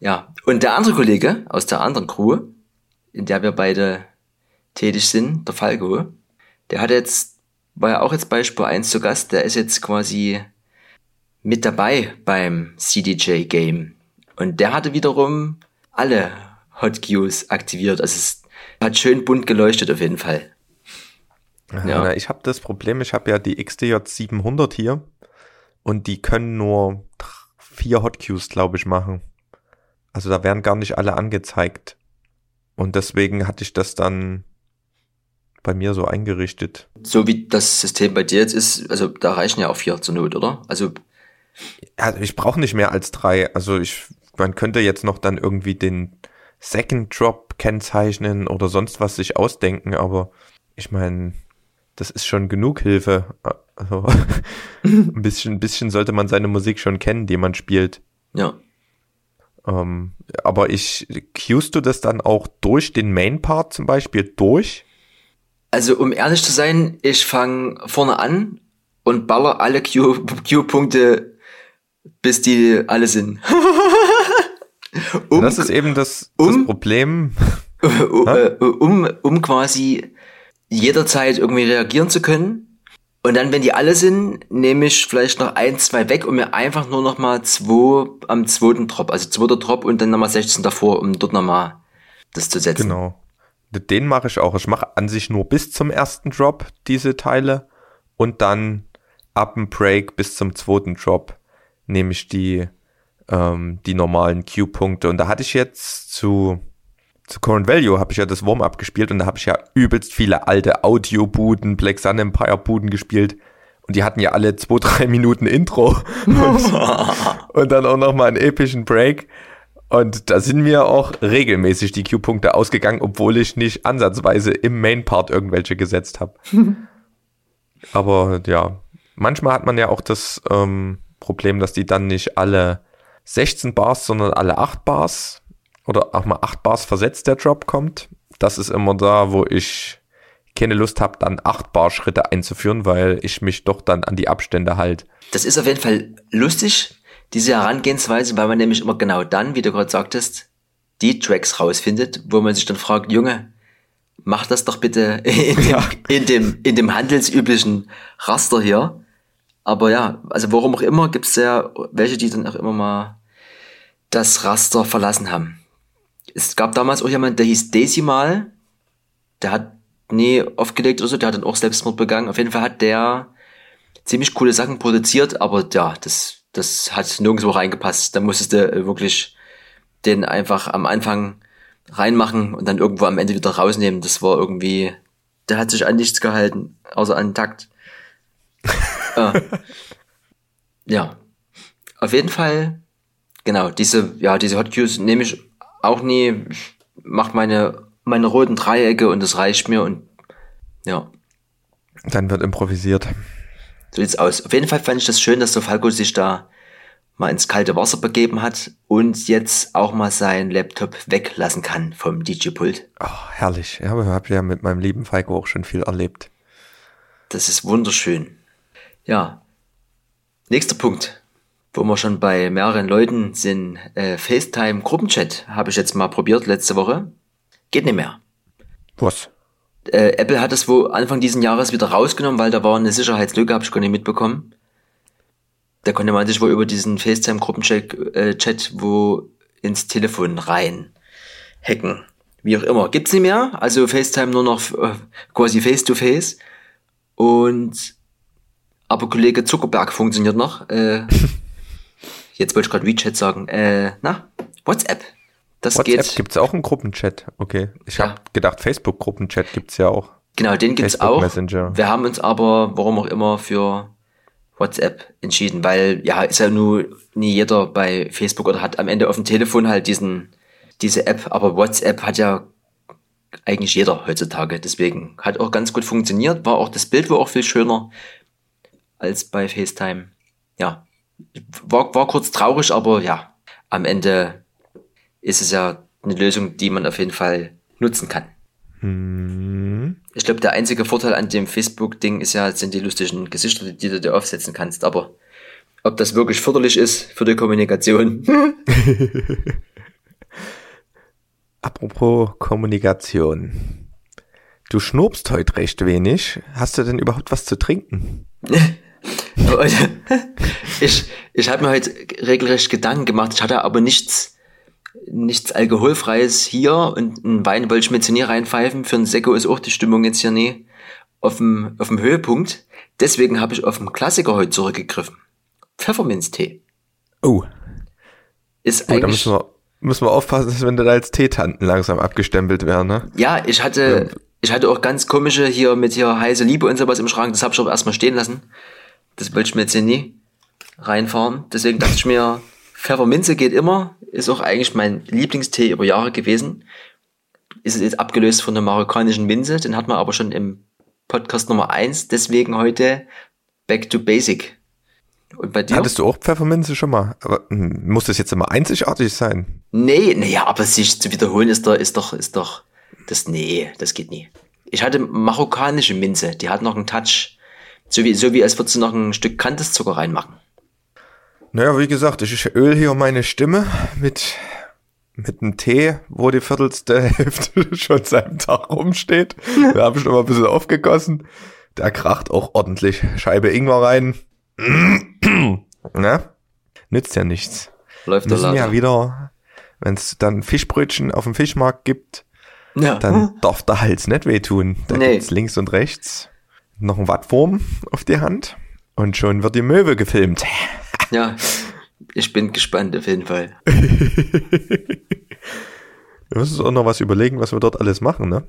Ja, und der andere Kollege aus der anderen Crew, in der wir beide tätig sind, der Falco, der hat jetzt, war ja auch jetzt bei Spur 1 zu Gast, der ist jetzt quasi mit dabei beim CDJ Game. Und der hatte wiederum alle Hot Cues aktiviert. Also es hat schön bunt geleuchtet auf jeden Fall. Ja. Na, ich habe das Problem, ich habe ja die XDJ 700 hier und die können nur vier Hot Cues, glaube ich, machen. Also da werden gar nicht alle angezeigt. Und deswegen hatte ich das dann bei mir so eingerichtet. So wie das System bei dir jetzt ist, also da reichen ja auch vier zur Not, oder? Also ja, ich brauche nicht mehr als drei. Also ich, man könnte jetzt noch dann irgendwie den Second Drop kennzeichnen oder sonst was sich ausdenken, aber ich meine, das ist schon genug Hilfe. Also, ein bisschen, ein bisschen sollte man seine Musik schon kennen, die man spielt. Ja. Ähm, aber ich, cuest du das dann auch durch den Main Part zum Beispiel durch? Also, um ehrlich zu sein, ich fange vorne an und baller alle Q-Punkte, bis die alle sind. um, das ist eben das, das um, Problem. um, um quasi jederzeit irgendwie reagieren zu können und dann, wenn die alle sind, nehme ich vielleicht noch ein, zwei weg, um mir einfach nur noch mal zwei am zweiten Drop, also zweiter Drop und dann nochmal 16 davor, um dort nochmal das zu setzen. Genau. Den mache ich auch. Ich mache an sich nur bis zum ersten Drop diese Teile und dann ab dem Break bis zum zweiten Drop nehme ich die, ähm, die normalen Q-Punkte. Und da hatte ich jetzt zu zu Current Value habe ich ja das Warm-Up gespielt und da habe ich ja übelst viele alte Audio-Buden, Black Sun Empire-Buden gespielt. Und die hatten ja alle zwei, drei Minuten Intro. und, dann auch nochmal einen epischen Break. Und da sind mir auch regelmäßig die Q-Punkte ausgegangen, obwohl ich nicht ansatzweise im Main-Part irgendwelche gesetzt habe. Aber ja, manchmal hat man ja auch das ähm, Problem, dass die dann nicht alle 16 Bars, sondern alle 8 Bars oder auch mal 8 Bars versetzt der Drop kommt. Das ist immer da, wo ich keine Lust habe, dann 8 Bar Schritte einzuführen, weil ich mich doch dann an die Abstände halt. Das ist auf jeden Fall lustig, diese Herangehensweise, weil man nämlich immer genau dann, wie du gerade sagtest, die Tracks rausfindet, wo man sich dann fragt, Junge, mach das doch bitte in dem, ja. in dem, in dem handelsüblichen Raster hier. Aber ja, also warum auch immer, gibt es ja welche, die dann auch immer mal das Raster verlassen haben. Es gab damals auch jemand, der hieß Decimal, der hat nie aufgelegt oder so, der hat dann auch Selbstmord begangen. Auf jeden Fall hat der ziemlich coole Sachen produziert, aber ja, das, das hat nirgendwo reingepasst. Da musstest du wirklich den einfach am Anfang reinmachen und dann irgendwo am Ende wieder rausnehmen. Das war irgendwie, der hat sich an nichts gehalten, außer an Takt. äh, ja, auf jeden Fall, genau, diese, ja, diese Hot Cues nehme ich auch nie, ich mach meine, meine roten Dreiecke und das reicht mir und ja. Dann wird improvisiert. So sieht's aus. Auf jeden Fall fand ich das schön, dass der Falco sich da mal ins kalte Wasser begeben hat und jetzt auch mal seinen Laptop weglassen kann vom DJ-Pult. Oh, herrlich. Ja, ich habe ja mit meinem lieben Falco auch schon viel erlebt. Das ist wunderschön. Ja. Nächster Punkt, wo wir schon bei mehreren Leuten sind, äh, FaceTime Gruppenchat habe ich jetzt mal probiert letzte Woche. Geht nicht mehr. Was? Äh, Apple hat es wo Anfang diesen Jahres wieder rausgenommen, weil da war eine Sicherheitslücke, habe ich gar nicht mitbekommen. Da konnte man sich wohl über diesen FaceTime-Gruppenchat äh, Chat wo ins Telefon rein hacken. Wie auch immer. Gibt's nicht mehr. Also FaceTime nur noch äh, quasi face-to-face. -face. Und aber Kollege Zuckerberg funktioniert noch. Äh, jetzt wollte ich gerade WeChat sagen. Äh, na, WhatsApp. Das WhatsApp geht. Gibt's auch einen Gruppenchat? Okay. Ich ja. habe gedacht, Facebook-Gruppenchat gibt's ja auch. Genau, den gibt's Facebook auch. Messenger. Wir haben uns aber, warum auch immer, für WhatsApp entschieden, weil ja, ist ja nur nie jeder bei Facebook oder hat am Ende auf dem Telefon halt diesen, diese App, aber WhatsApp hat ja eigentlich jeder heutzutage. Deswegen hat auch ganz gut funktioniert, war auch das Bild war auch viel schöner als bei FaceTime. Ja, war, war kurz traurig, aber ja, am Ende ist es ja eine Lösung, die man auf jeden Fall nutzen kann. Hm. Ich glaube, der einzige Vorteil an dem Facebook-Ding ist ja, sind die lustigen Gesichter, die du dir aufsetzen kannst. Aber ob das wirklich förderlich ist für die Kommunikation. Apropos Kommunikation. Du schnurpst heute recht wenig. Hast du denn überhaupt was zu trinken? ich ich habe mir heute regelrecht Gedanken gemacht. Ich hatte aber nichts nichts Alkoholfreies hier und ein Wein wollte ich mir jetzt nie reinpfeifen. Für einen Sekko ist auch die Stimmung jetzt hier nie auf dem, auf dem Höhepunkt. Deswegen habe ich auf den Klassiker heute zurückgegriffen. Pfefferminztee. Oh. Ist oh, eigentlich. Da müssen wir, müssen wir aufpassen, dass wenn da als Teetanten langsam abgestempelt werden, ne? Ja, ich hatte, ja. ich hatte auch ganz komische hier mit hier heiße Liebe und sowas im Schrank. Das habe ich aber erstmal stehen lassen. Das wollte ich mir jetzt hier nie reinfahren. Deswegen dachte ich mir, Pfefferminze geht immer, ist auch eigentlich mein Lieblingstee über Jahre gewesen. Ist jetzt abgelöst von der marokkanischen Minze, den hat man aber schon im Podcast Nummer eins. deswegen heute Back to Basic. Und bei dir? Hattest du auch Pfefferminze schon mal? Aber hm, muss das jetzt immer einzigartig sein? Nee, naja, aber sich zu wiederholen ist doch, ist doch, ist doch, das, nee, das geht nie. Ich hatte marokkanische Minze, die hat noch einen Touch. So wie, so wie als würdest du noch ein Stück Kanteszucker reinmachen. Naja, wie gesagt, ich öl hier meine Stimme mit, mit einem Tee, wo die viertelste Hälfte schon seit Tag rumsteht. Da habe ich noch mal ein bisschen aufgegossen. Der kracht auch ordentlich. Scheibe Ingwer rein. ne? Nützt ja nichts. Läuft Müssen ja wieder, wenn es dann Fischbrötchen auf dem Fischmarkt gibt, ja. dann darf der Hals nicht wehtun. Da nee. gibt's links und rechts noch ein Wattwurm auf die Hand und schon wird die Möwe gefilmt. Ja, ich bin gespannt auf jeden Fall. wir müssen uns auch noch was überlegen, was wir dort alles machen, ne?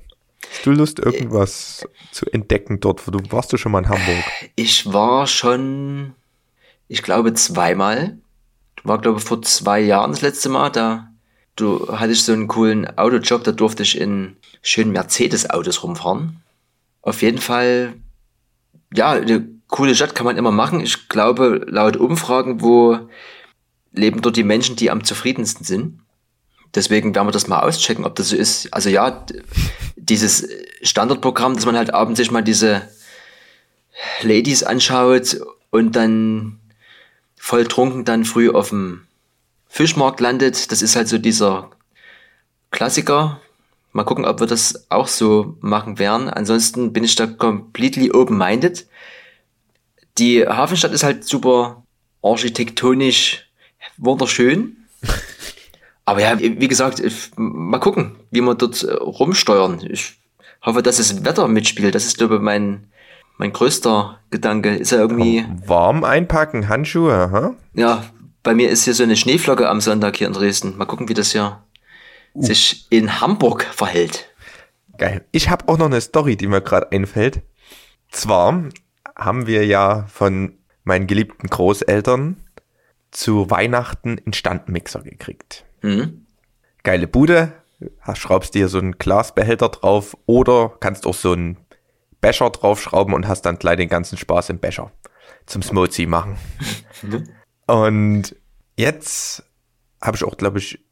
Hast du Lust, irgendwas zu entdecken dort? Du warst du schon mal in Hamburg? Ich war schon, ich glaube, zweimal. War, glaube ich, vor zwei Jahren das letzte Mal. Da du hatte ich so einen coolen Autojob, da durfte ich in schönen Mercedes-Autos rumfahren. Auf jeden Fall, ja, eine coole Stadt kann man immer machen. Ich glaube, laut Umfragen, wo leben dort die Menschen, die am zufriedensten sind. Deswegen werden wir das mal auschecken, ob das so ist. Also ja, dieses Standardprogramm, dass man halt abends sich mal diese Ladies anschaut und dann voll trunken dann früh auf dem Fischmarkt landet, das ist halt so dieser Klassiker. Mal gucken, ob wir das auch so machen werden. Ansonsten bin ich da completely open-minded. Die Hafenstadt ist halt super architektonisch wunderschön. Aber ja, wie gesagt, mal gucken, wie wir dort äh, rumsteuern. Ich hoffe, dass das Wetter mitspielt. Das ist, glaube ich, mein, mein größter Gedanke. Ist ja irgendwie. Warm einpacken, Handschuhe, ha? Ja, bei mir ist hier so eine Schneeflocke am Sonntag hier in Dresden. Mal gucken, wie das hier uh. sich in Hamburg verhält. Geil. Ich habe auch noch eine Story, die mir gerade einfällt. Zwar haben wir ja von meinen geliebten Großeltern zu Weihnachten einen Standmixer gekriegt. Mhm. Geile Bude, schraubst dir so einen Glasbehälter drauf oder kannst auch so einen Becher draufschrauben und hast dann gleich den ganzen Spaß im Becher zum Smoothie machen. Mhm. Und jetzt habe ich auch, glaube ich,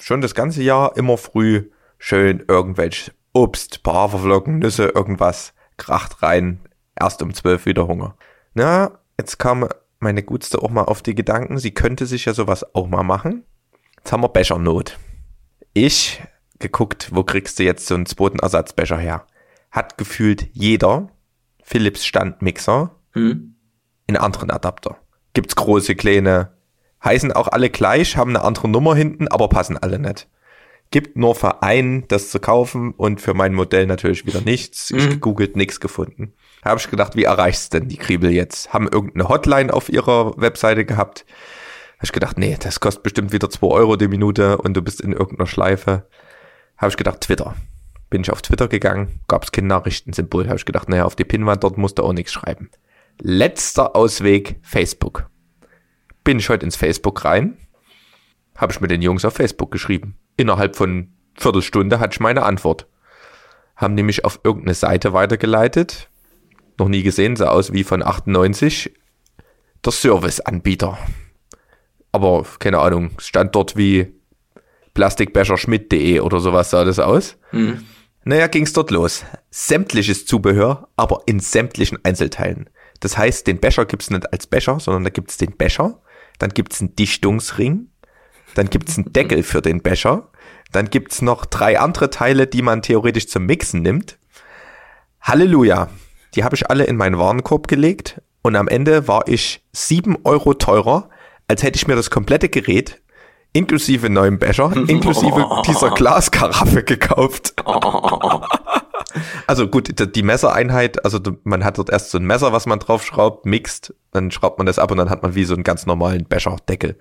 schon das ganze Jahr immer früh schön irgendwelche Obst, Haferflocken, Nüsse, irgendwas kracht rein. Erst um zwölf wieder Hunger. Na, jetzt kam meine Gutste auch mal auf die Gedanken, sie könnte sich ja sowas auch mal machen. Jetzt haben wir Bechernot. Ich geguckt, wo kriegst du jetzt so einen zweiten Ersatzbecher her? Hat gefühlt jeder Philips Standmixer hm. in anderen Adapter. Gibt's große, kleine, heißen auch alle gleich, haben eine andere Nummer hinten, aber passen alle nicht. Gibt nur für einen das zu kaufen und für mein Modell natürlich wieder nichts. Ich mhm. gegoogelt, nichts gefunden. Habe ich gedacht, wie erreichst denn die Kriebel jetzt? Haben irgendeine Hotline auf ihrer Webseite gehabt? Habe ich gedacht, nee, das kostet bestimmt wieder zwei Euro die Minute und du bist in irgendeiner Schleife. Habe ich gedacht, Twitter. Bin ich auf Twitter gegangen, gab es kein Nachrichtensymbol. Habe ich gedacht, naja, auf die Pinwand dort musst du auch nichts schreiben. Letzter Ausweg, Facebook. Bin ich heute ins Facebook rein, habe ich mit den Jungs auf Facebook geschrieben. Innerhalb von Viertelstunde hatte ich meine Antwort. Haben nämlich auf irgendeine Seite weitergeleitet. Noch nie gesehen, sah aus wie von 98. Der Serviceanbieter aber keine Ahnung, stand dort wie plastikbecherschmidt.de oder sowas sah das aus. Mhm. Naja, ging's dort los. Sämtliches Zubehör, aber in sämtlichen Einzelteilen. Das heißt, den Becher gibt's nicht als Becher, sondern da gibt's den Becher, dann gibt's einen Dichtungsring, dann gibt's einen Deckel für den Becher, dann gibt's noch drei andere Teile, die man theoretisch zum Mixen nimmt. Halleluja. Die habe ich alle in meinen Warenkorb gelegt und am Ende war ich sieben Euro teurer als hätte ich mir das komplette Gerät inklusive neuem Becher, inklusive dieser Glaskaraffe gekauft. also gut, die Messereinheit, also man hat dort erst so ein Messer, was man draufschraubt, mixt, dann schraubt man das ab und dann hat man wie so einen ganz normalen Becherdeckel.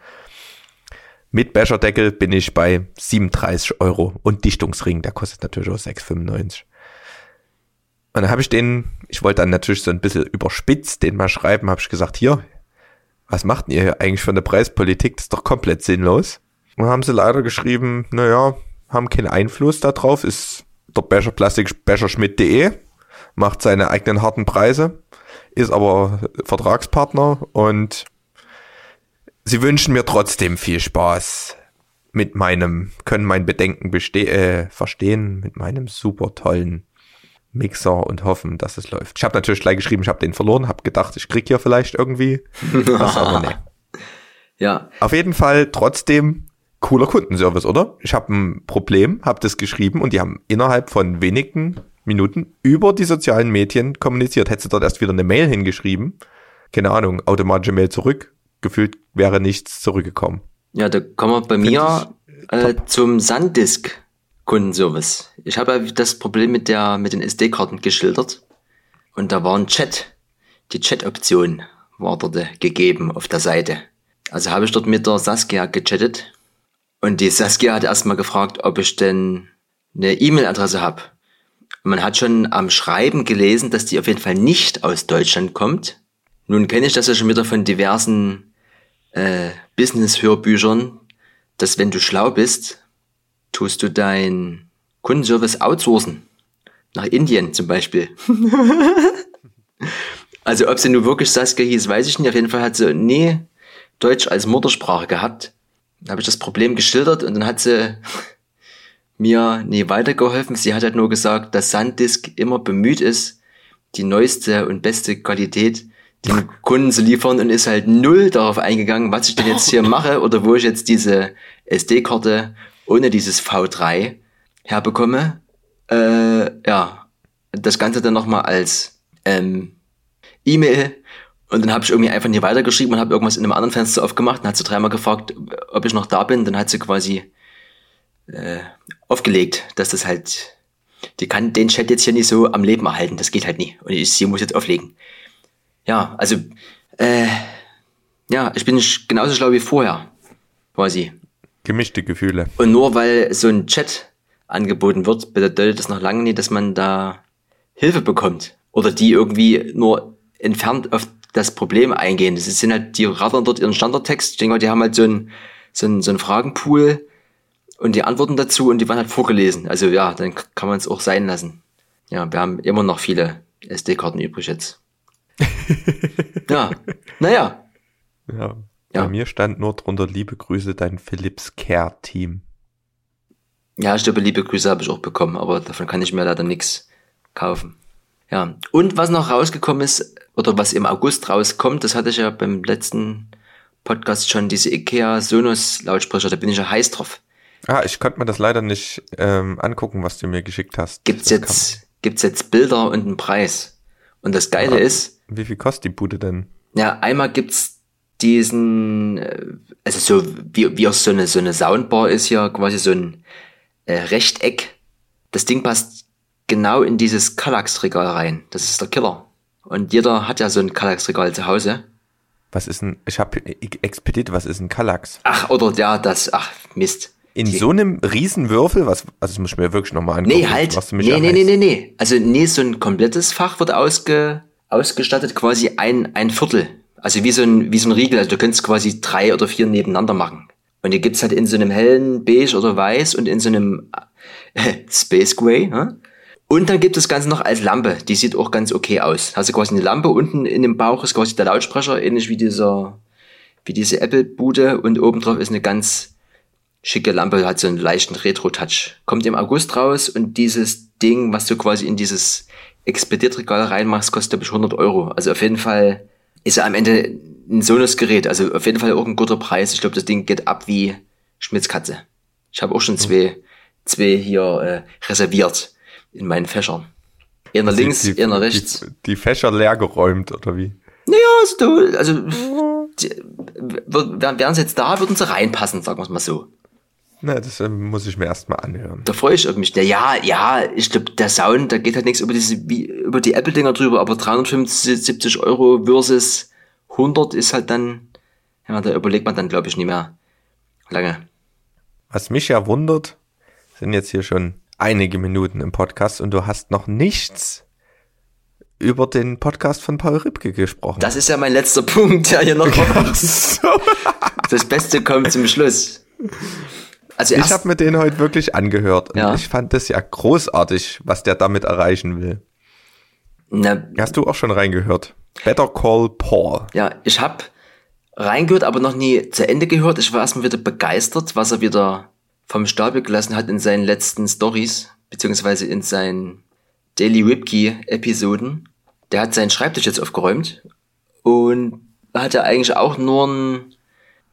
Mit Becherdeckel bin ich bei 37 Euro und Dichtungsring, der kostet natürlich auch 6,95. Und dann habe ich den, ich wollte dann natürlich so ein bisschen überspitzt den mal schreiben, habe ich gesagt, hier, was macht ihr eigentlich für eine Preispolitik? Das ist doch komplett sinnlos. Und haben sie leider geschrieben, naja, haben keinen Einfluss darauf, ist der Becher Plastik Becherschmidt.de, macht seine eigenen harten Preise, ist aber Vertragspartner und sie wünschen mir trotzdem viel Spaß mit meinem, können mein Bedenken äh, verstehen, mit meinem super tollen Mixer und hoffen, dass es läuft. Ich habe natürlich gleich geschrieben, ich habe den verloren, habe gedacht, ich krieg hier vielleicht irgendwie. Das aber nee. Ja. Auf jeden Fall trotzdem cooler Kundenservice, oder? Ich habe ein Problem, habe das geschrieben und die haben innerhalb von wenigen Minuten über die sozialen Medien kommuniziert. Hättest du dort erst wieder eine Mail hingeschrieben, keine Ahnung, automatische Mail zurück, gefühlt wäre nichts zurückgekommen. Ja, da kommen wir bei mir äh, zum Sandisk Kundenservice. Ich habe das Problem mit der, mit den SD-Karten geschildert. Und da war ein Chat. Die Chat-Option war dort gegeben auf der Seite. Also habe ich dort mit der Saskia gechattet. Und die Saskia hat erstmal gefragt, ob ich denn eine E-Mail-Adresse habe. Man hat schon am Schreiben gelesen, dass die auf jeden Fall nicht aus Deutschland kommt. Nun kenne ich das ja schon wieder von diversen äh, Business-Hörbüchern, dass wenn du schlau bist, tust du dein Kundenservice outsourcen. Nach Indien zum Beispiel. also ob sie nun wirklich Saskia hieß, weiß ich nicht. Auf jeden Fall hat sie nie Deutsch als Muttersprache gehabt. Dann habe ich das Problem geschildert und dann hat sie mir nie weitergeholfen. Sie hat halt nur gesagt, dass Sandisk immer bemüht ist, die neueste und beste Qualität den Kunden zu liefern und ist halt null darauf eingegangen, was ich denn jetzt hier mache oder wo ich jetzt diese SD-Karte ohne dieses V3 herbekomme. Äh, ja, das Ganze dann nochmal als ähm, E-Mail und dann habe ich irgendwie einfach nie weitergeschrieben und habe irgendwas in einem anderen Fenster aufgemacht und hat sie dreimal gefragt, ob ich noch da bin. Dann hat sie quasi äh, aufgelegt, dass das halt, die kann den Chat jetzt hier nicht so am Leben erhalten. Das geht halt nie. Und ich, sie muss jetzt auflegen. Ja, also, äh, ja, ich bin genauso schlau wie vorher, quasi. Gemischte Gefühle. Und nur weil so ein Chat angeboten wird, bedeutet das noch lange nicht, dass man da Hilfe bekommt. Oder die irgendwie nur entfernt auf das Problem eingehen. Das sind halt, die rattern dort ihren Standardtext. Ich denke mal, die haben halt so ein, so so ein Fragenpool und die Antworten dazu und die waren halt vorgelesen. Also ja, dann kann man es auch sein lassen. Ja, wir haben immer noch viele SD-Karten übrig jetzt. ja, naja. Ja. ja. Bei mir stand nur drunter, liebe Grüße, dein Philips Care Team. Ja, ich glaube, liebe Grüße habe ich auch bekommen, aber davon kann ich mir leider nichts kaufen. Ja, und was noch rausgekommen ist, oder was im August rauskommt, das hatte ich ja beim letzten Podcast schon, diese IKEA Sonos Lautsprecher, da bin ich ja heiß drauf. Ah, ich konnte mir das leider nicht ähm, angucken, was du mir geschickt hast. Gibt's jetzt, gibt's jetzt Bilder und einen Preis. Und das Geile ah, ist. Wie viel kostet die Bude denn? Ja, einmal gibt's diesen, äh, also so wie, wie auch so eine, so eine Soundbar ist hier quasi so ein äh, Rechteck. Das Ding passt genau in dieses Kallax-Regal rein. Das ist der Killer. Und jeder hat ja so ein Kallax-Regal zu Hause. Was ist ein, ich habe Expedit, was ist ein Kallax? Ach, oder ja, das, ach, Mist. In Die, so einem Riesenwürfel, was, also das muss ich mir wirklich nochmal angucken. Nee, halt, was du mich nee, nee, nee, nee, nee. Also, nee, so ein komplettes Fach wird ausge, ausgestattet, quasi ein, ein Viertel. Also wie so ein, wie so ein Riegel. Also du könntest quasi drei oder vier nebeneinander machen. Und die gibt's halt in so einem hellen Beige oder Weiß und in so einem Space Gray. Ne? Und dann gibt es das Ganze noch als Lampe. Die sieht auch ganz okay aus. Hast du quasi eine Lampe unten in dem Bauch ist quasi der Lautsprecher, ähnlich wie dieser, wie diese Apple-Bude und obendrauf ist eine ganz schicke Lampe, hat so einen leichten Retro-Touch. Kommt im August raus und dieses Ding, was du quasi in dieses Expeditregal reinmachst, kostet glaube ich 100 Euro. Also auf jeden Fall ist er am Ende ein Sonos-Gerät. Also auf jeden Fall auch ein guter Preis. Ich glaube, das Ding geht ab wie Schmitz Katze. Ich habe auch schon zwei, zwei hier äh, reserviert in meinen Fächern. Einer also links, die, einer rechts. Die, die, Fächer leer geräumt, oder wie? Naja, also, also die, wären sie jetzt da, würden sie reinpassen, sagen wir es mal so. Na, das äh, muss ich mir erstmal anhören. Da freue ich mich. Ja, ja, ich glaube, der Sound, da geht halt nichts über diese, wie, über die Apple-Dinger drüber, aber 375 Euro versus 100 ist halt dann, ja, da überlegt man dann, glaube ich, nicht mehr lange. Was mich ja wundert, sind jetzt hier schon einige Minuten im Podcast und du hast noch nichts über den Podcast von Paul Ripke gesprochen. Das ist ja mein letzter Punkt, der hier noch kommt. so. Das Beste kommt zum Schluss. Also ich habe mir den heute wirklich angehört und ja. ich fand das ja großartig, was der damit erreichen will. Na, Hast du auch schon reingehört? Better Call Paul. Ja, ich habe reingehört, aber noch nie zu Ende gehört. Ich war erstmal wieder begeistert, was er wieder vom Stapel gelassen hat in seinen letzten Stories, beziehungsweise in seinen Daily Ripkey-Episoden. Der hat seinen Schreibtisch jetzt aufgeräumt und hat ja eigentlich auch nur ein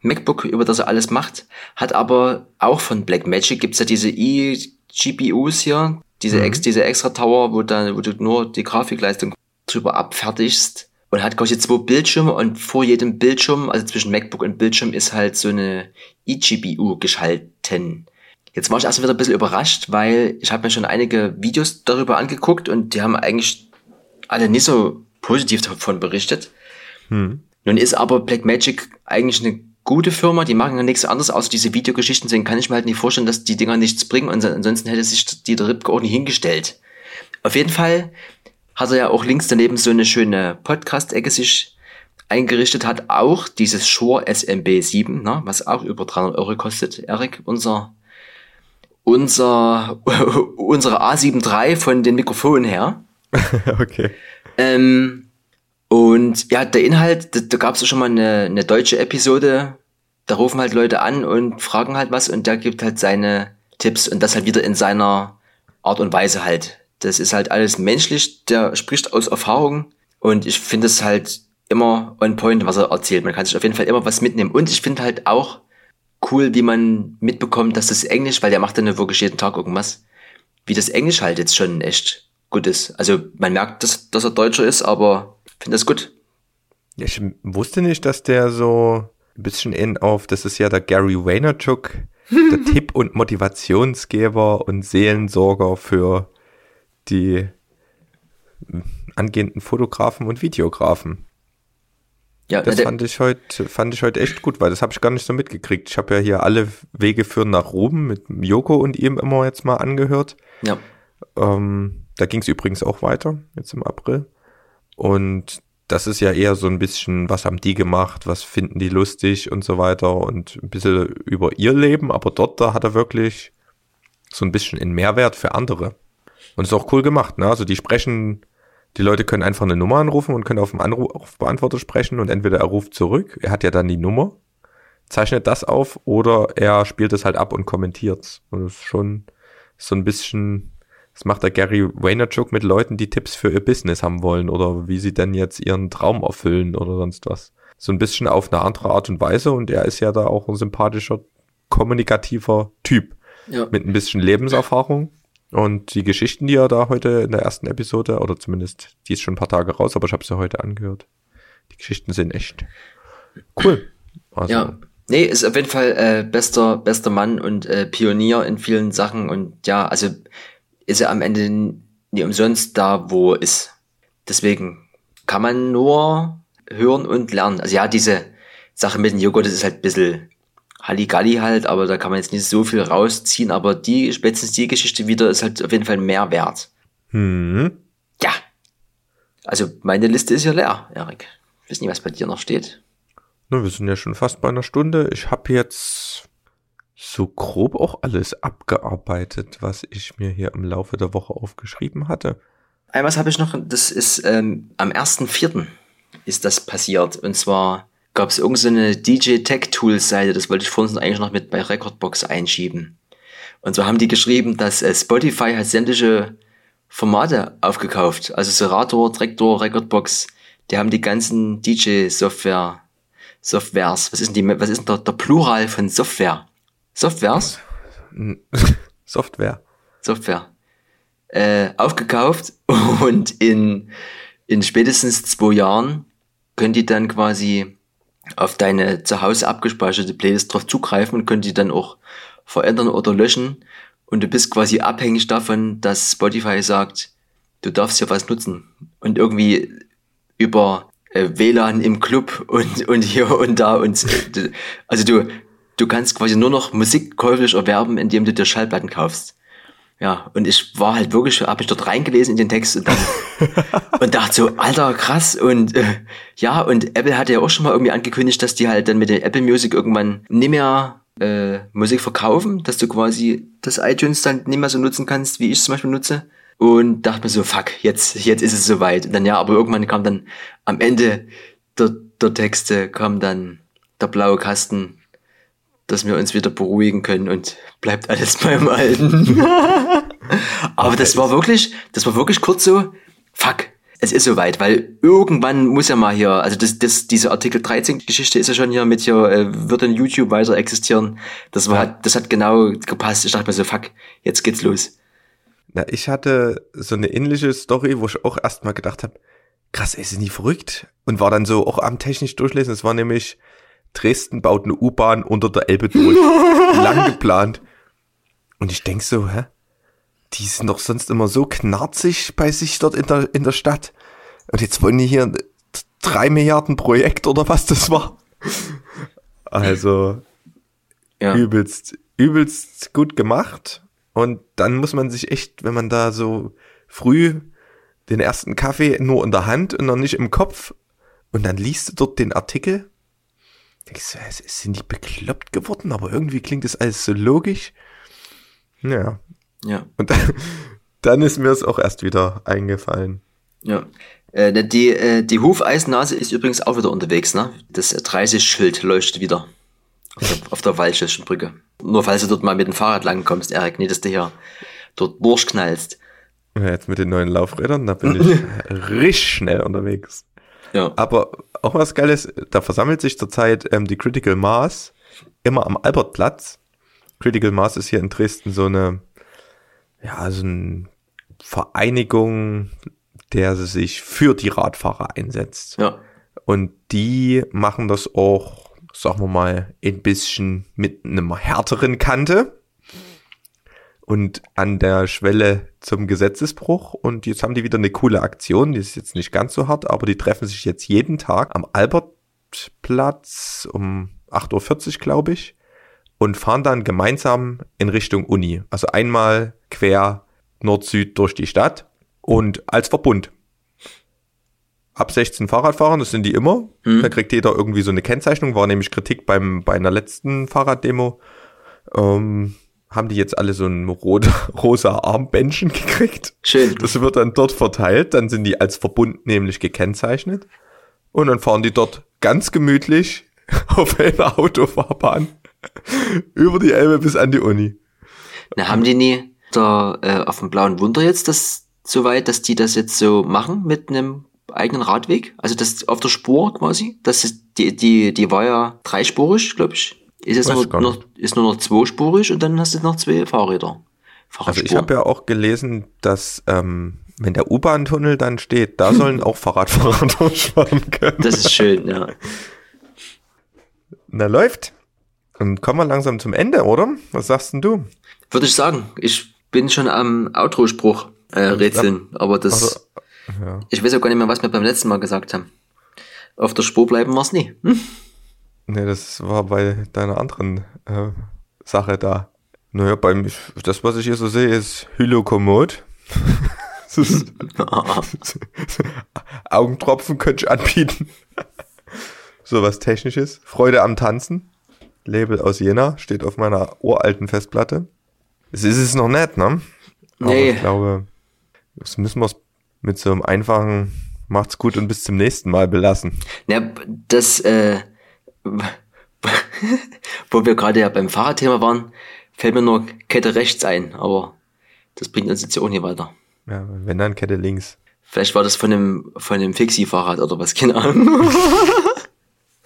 MacBook, über das er alles macht, hat aber auch von Blackmagic gibt's ja diese eGPUs hier, diese, mhm. Ex, diese extra Tower, wo, dann, wo du nur die Grafikleistung drüber abfertigst und hat quasi zwei Bildschirme und vor jedem Bildschirm, also zwischen MacBook und Bildschirm, ist halt so eine eGPU geschalten. Jetzt war ich erst wieder ein bisschen überrascht, weil ich habe mir schon einige Videos darüber angeguckt und die haben eigentlich alle nicht so positiv davon berichtet. Hm. Nun ist aber Blackmagic eigentlich eine gute Firma, die machen ja nichts anderes, außer diese Videogeschichten, deswegen kann ich mir halt nicht vorstellen, dass die Dinger nichts bringen und ansonsten hätte sich die Ripke auch nicht hingestellt. Auf jeden Fall hat er ja auch links daneben so eine schöne Podcast-Ecke sich eingerichtet, hat auch dieses Shure SMB7, ne, was auch über 300 Euro kostet. Erik, unser, unser, unsere A7 III von den Mikrofonen her. okay. Ähm, und ja, der Inhalt, da, da gab es ja schon mal eine, eine deutsche Episode da rufen halt Leute an und fragen halt was und der gibt halt seine Tipps und das halt wieder in seiner Art und Weise halt. Das ist halt alles menschlich, der spricht aus Erfahrung und ich finde es halt immer on point, was er erzählt. Man kann sich auf jeden Fall immer was mitnehmen und ich finde halt auch cool, wie man mitbekommt, dass das Englisch, weil der macht dann wirklich jeden Tag irgendwas, wie das Englisch halt jetzt schon echt gut ist. Also man merkt, dass, dass er Deutscher ist, aber finde das gut. Ja, ich wusste nicht, dass der so ein bisschen in auf, das ist ja der Gary Vaynerchuk, der Tipp- und Motivationsgeber und Seelensorger für die angehenden Fotografen und Videografen. Ja, das fand ich heute fand ich heute echt gut, weil das habe ich gar nicht so mitgekriegt. Ich habe ja hier alle Wege führen nach Ruben mit Joko und ihm immer jetzt mal angehört. Ja. Ähm, da ging es übrigens auch weiter jetzt im April. Und das ist ja eher so ein bisschen, was haben die gemacht, was finden die lustig und so weiter und ein bisschen über ihr Leben, aber dort, da hat er wirklich so ein bisschen einen Mehrwert für andere. Und ist auch cool gemacht, ne? Also die sprechen, die Leute können einfach eine Nummer anrufen und können auf dem Anrufbeantworter sprechen und entweder er ruft zurück, er hat ja dann die Nummer, zeichnet das auf oder er spielt es halt ab und kommentiert. Und das ist schon so ein bisschen das macht der Gary Vaynerchuk mit Leuten, die Tipps für ihr Business haben wollen oder wie sie denn jetzt ihren Traum erfüllen oder sonst was. So ein bisschen auf eine andere Art und Weise und er ist ja da auch ein sympathischer, kommunikativer Typ ja. mit ein bisschen Lebenserfahrung. Und die Geschichten, die er da heute in der ersten Episode, oder zumindest, die ist schon ein paar Tage raus, aber ich habe sie heute angehört. Die Geschichten sind echt cool. Also, ja, nee, ist auf jeden Fall äh, bester, bester Mann und äh, Pionier in vielen Sachen. Und ja, also ist er am Ende nie umsonst da, wo er ist. Deswegen kann man nur hören und lernen. Also ja, diese Sache mit dem Joghurt, das ist halt ein bisschen Halligalli halt, aber da kann man jetzt nicht so viel rausziehen, aber die, spätestens die Geschichte wieder ist halt auf jeden Fall mehr wert. Hm. Ja. Also meine Liste ist ja leer, Erik. Ich weiß nicht, was bei dir noch steht. Na, wir sind ja schon fast bei einer Stunde. Ich habe jetzt so grob auch alles abgearbeitet, was ich mir hier im Laufe der Woche aufgeschrieben hatte. Einmal habe ich noch, das ist ähm, am 1.4. ist das passiert. Und zwar gab es irgendeine DJ Tech Tools Seite, das wollte ich vorhin eigentlich noch mit bei Recordbox einschieben. Und so haben die geschrieben, dass äh, Spotify hat sämtliche Formate aufgekauft. Also Serator, Traktor, Recordbox, die haben die ganzen DJ Software, Softwares, was ist denn die, was ist denn der, der Plural von Software? Softwares? Software. Software. Äh, aufgekauft und in, in spätestens zwei Jahren können die dann quasi auf deine zu Hause abgespeicherte Playlist drauf zugreifen und können die dann auch verändern oder löschen. Und du bist quasi abhängig davon, dass Spotify sagt, du darfst ja was nutzen. Und irgendwie über äh, WLAN im Club und, und hier und da und äh, also du, du kannst quasi nur noch Musik käuflich erwerben, indem du dir Schallplatten kaufst. Ja, und ich war halt wirklich, habe ich dort reingelesen in den Text und, dann, und dachte so, alter, krass. Und äh, ja, und Apple hatte ja auch schon mal irgendwie angekündigt, dass die halt dann mit der Apple Music irgendwann nicht mehr äh, Musik verkaufen, dass du quasi das iTunes dann nicht mehr so nutzen kannst, wie ich es zum Beispiel nutze. Und dachte mir so, fuck, jetzt, jetzt ist es soweit. Und dann ja, aber irgendwann kam dann am Ende der, der Texte kam dann der blaue Kasten dass wir uns wieder beruhigen können und bleibt alles beim Alten. Aber das war wirklich, das war wirklich kurz so, fuck, es ist soweit, weil irgendwann muss ja mal hier, also das, das, diese Artikel 13 Geschichte ist ja schon hier mit hier, äh, wird in YouTube weiter existieren. Das war, ja. das hat genau gepasst. Ich dachte mir so, fuck, jetzt geht's los. Na, ich hatte so eine ähnliche Story, wo ich auch erstmal gedacht habe, krass, ey, sind die verrückt? Und war dann so auch am technisch durchlesen. Es war nämlich, Dresden baut eine U-Bahn unter der Elbe durch. Lang geplant. Und ich denk so, hä? Die sind doch sonst immer so knarzig bei sich dort in der, in der Stadt. Und jetzt wollen die hier drei Milliarden Projekt oder was das war. Also, ja. übelst, übelst gut gemacht. Und dann muss man sich echt, wenn man da so früh den ersten Kaffee nur in der Hand und noch nicht im Kopf und dann liest du dort den Artikel denkst du, sind die bekloppt geworden, aber irgendwie klingt das alles so logisch. Ja. Ja. Und dann, dann ist mir es auch erst wieder eingefallen. Ja. Äh, die, äh, die Hufeisennase ist übrigens auch wieder unterwegs, ne? Das 30-Schild leuchtet wieder. Auf der, auf der Waldschöschen Brücke. Nur falls du dort mal mit dem Fahrrad langkommst, Erik, nicht, dass du hier dort durchknallst. Ja, jetzt mit den neuen Laufrädern, da bin ich richtig schnell unterwegs. Ja. Aber auch was Geiles, da versammelt sich zurzeit ähm, die Critical Mass immer am Albertplatz. Critical Mass ist hier in Dresden so eine, ja, so eine Vereinigung, der sich für die Radfahrer einsetzt. Ja. Und die machen das auch, sagen wir mal, ein bisschen mit einem härteren Kante und an der Schwelle zum Gesetzesbruch. Und jetzt haben die wieder eine coole Aktion. Die ist jetzt nicht ganz so hart, aber die treffen sich jetzt jeden Tag am Albertplatz um 8.40 Uhr, glaube ich, und fahren dann gemeinsam in Richtung Uni. Also einmal quer Nord-Süd durch die Stadt und als Verbund. Ab 16 Fahrradfahrern, das sind die immer. Mhm. Da kriegt jeder irgendwie so eine Kennzeichnung, war nämlich Kritik beim, bei einer letzten Fahrraddemo. Ähm, haben die jetzt alle so ein rot, rosa Armbändchen gekriegt. Schön. Das wird dann dort verteilt, dann sind die als Verbund nämlich gekennzeichnet. Und dann fahren die dort ganz gemütlich auf einer Autofahrbahn über die Elbe bis an die Uni. Na, haben die nie da äh, auf dem Blauen Wunder jetzt das so weit, dass die das jetzt so machen mit einem eigenen Radweg? Also das auf der Spur quasi? Das ist, die, die, die war ja dreispurig, glaube ich. Ist jetzt Weiß nur, noch, ist nur noch zweispurig und dann hast du noch zwei Fahrräder. Also ich habe ja auch gelesen, dass ähm, wenn der U-Bahn-Tunnel dann steht, da sollen auch Fahrradfahrer durchfahren können. das ist schön, ja. Na läuft. Und kommen wir langsam zum Ende, oder? Was sagst denn du? Würde ich sagen. Ich bin schon am Outro-Spruch äh, rätseln, aber das, Also, ja. ich weiß auch gar nicht mehr, was wir beim letzten Mal gesagt haben. Auf der Spur bleiben wir's nie. Hm? Nee, das war bei deiner anderen äh, Sache da. Naja, beim, das, was ich hier so sehe, ist Hylokommod. Augentropfen könnte ich anbieten. so was Technisches. Freude am Tanzen. Label aus Jena. Steht auf meiner uralten Festplatte. Es ist es noch nicht, ne? Aber Nee. ich glaube, das müssen wir mit so einem einfachen Macht's gut und bis zum nächsten Mal belassen. Ja, das, äh, wo wir gerade ja beim Fahrradthema waren, fällt mir nur Kette rechts ein, aber das bringt uns jetzt ja auch nicht weiter. Ja, wenn dann Kette links. Vielleicht war das von einem, von einem Fixie-Fahrrad oder was, keine Ahnung.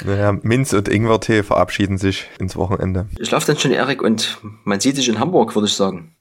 Naja, Minz und Ingwertee verabschieden sich ins Wochenende. Ich laufe dann schon, Erik, und man sieht sich in Hamburg, würde ich sagen.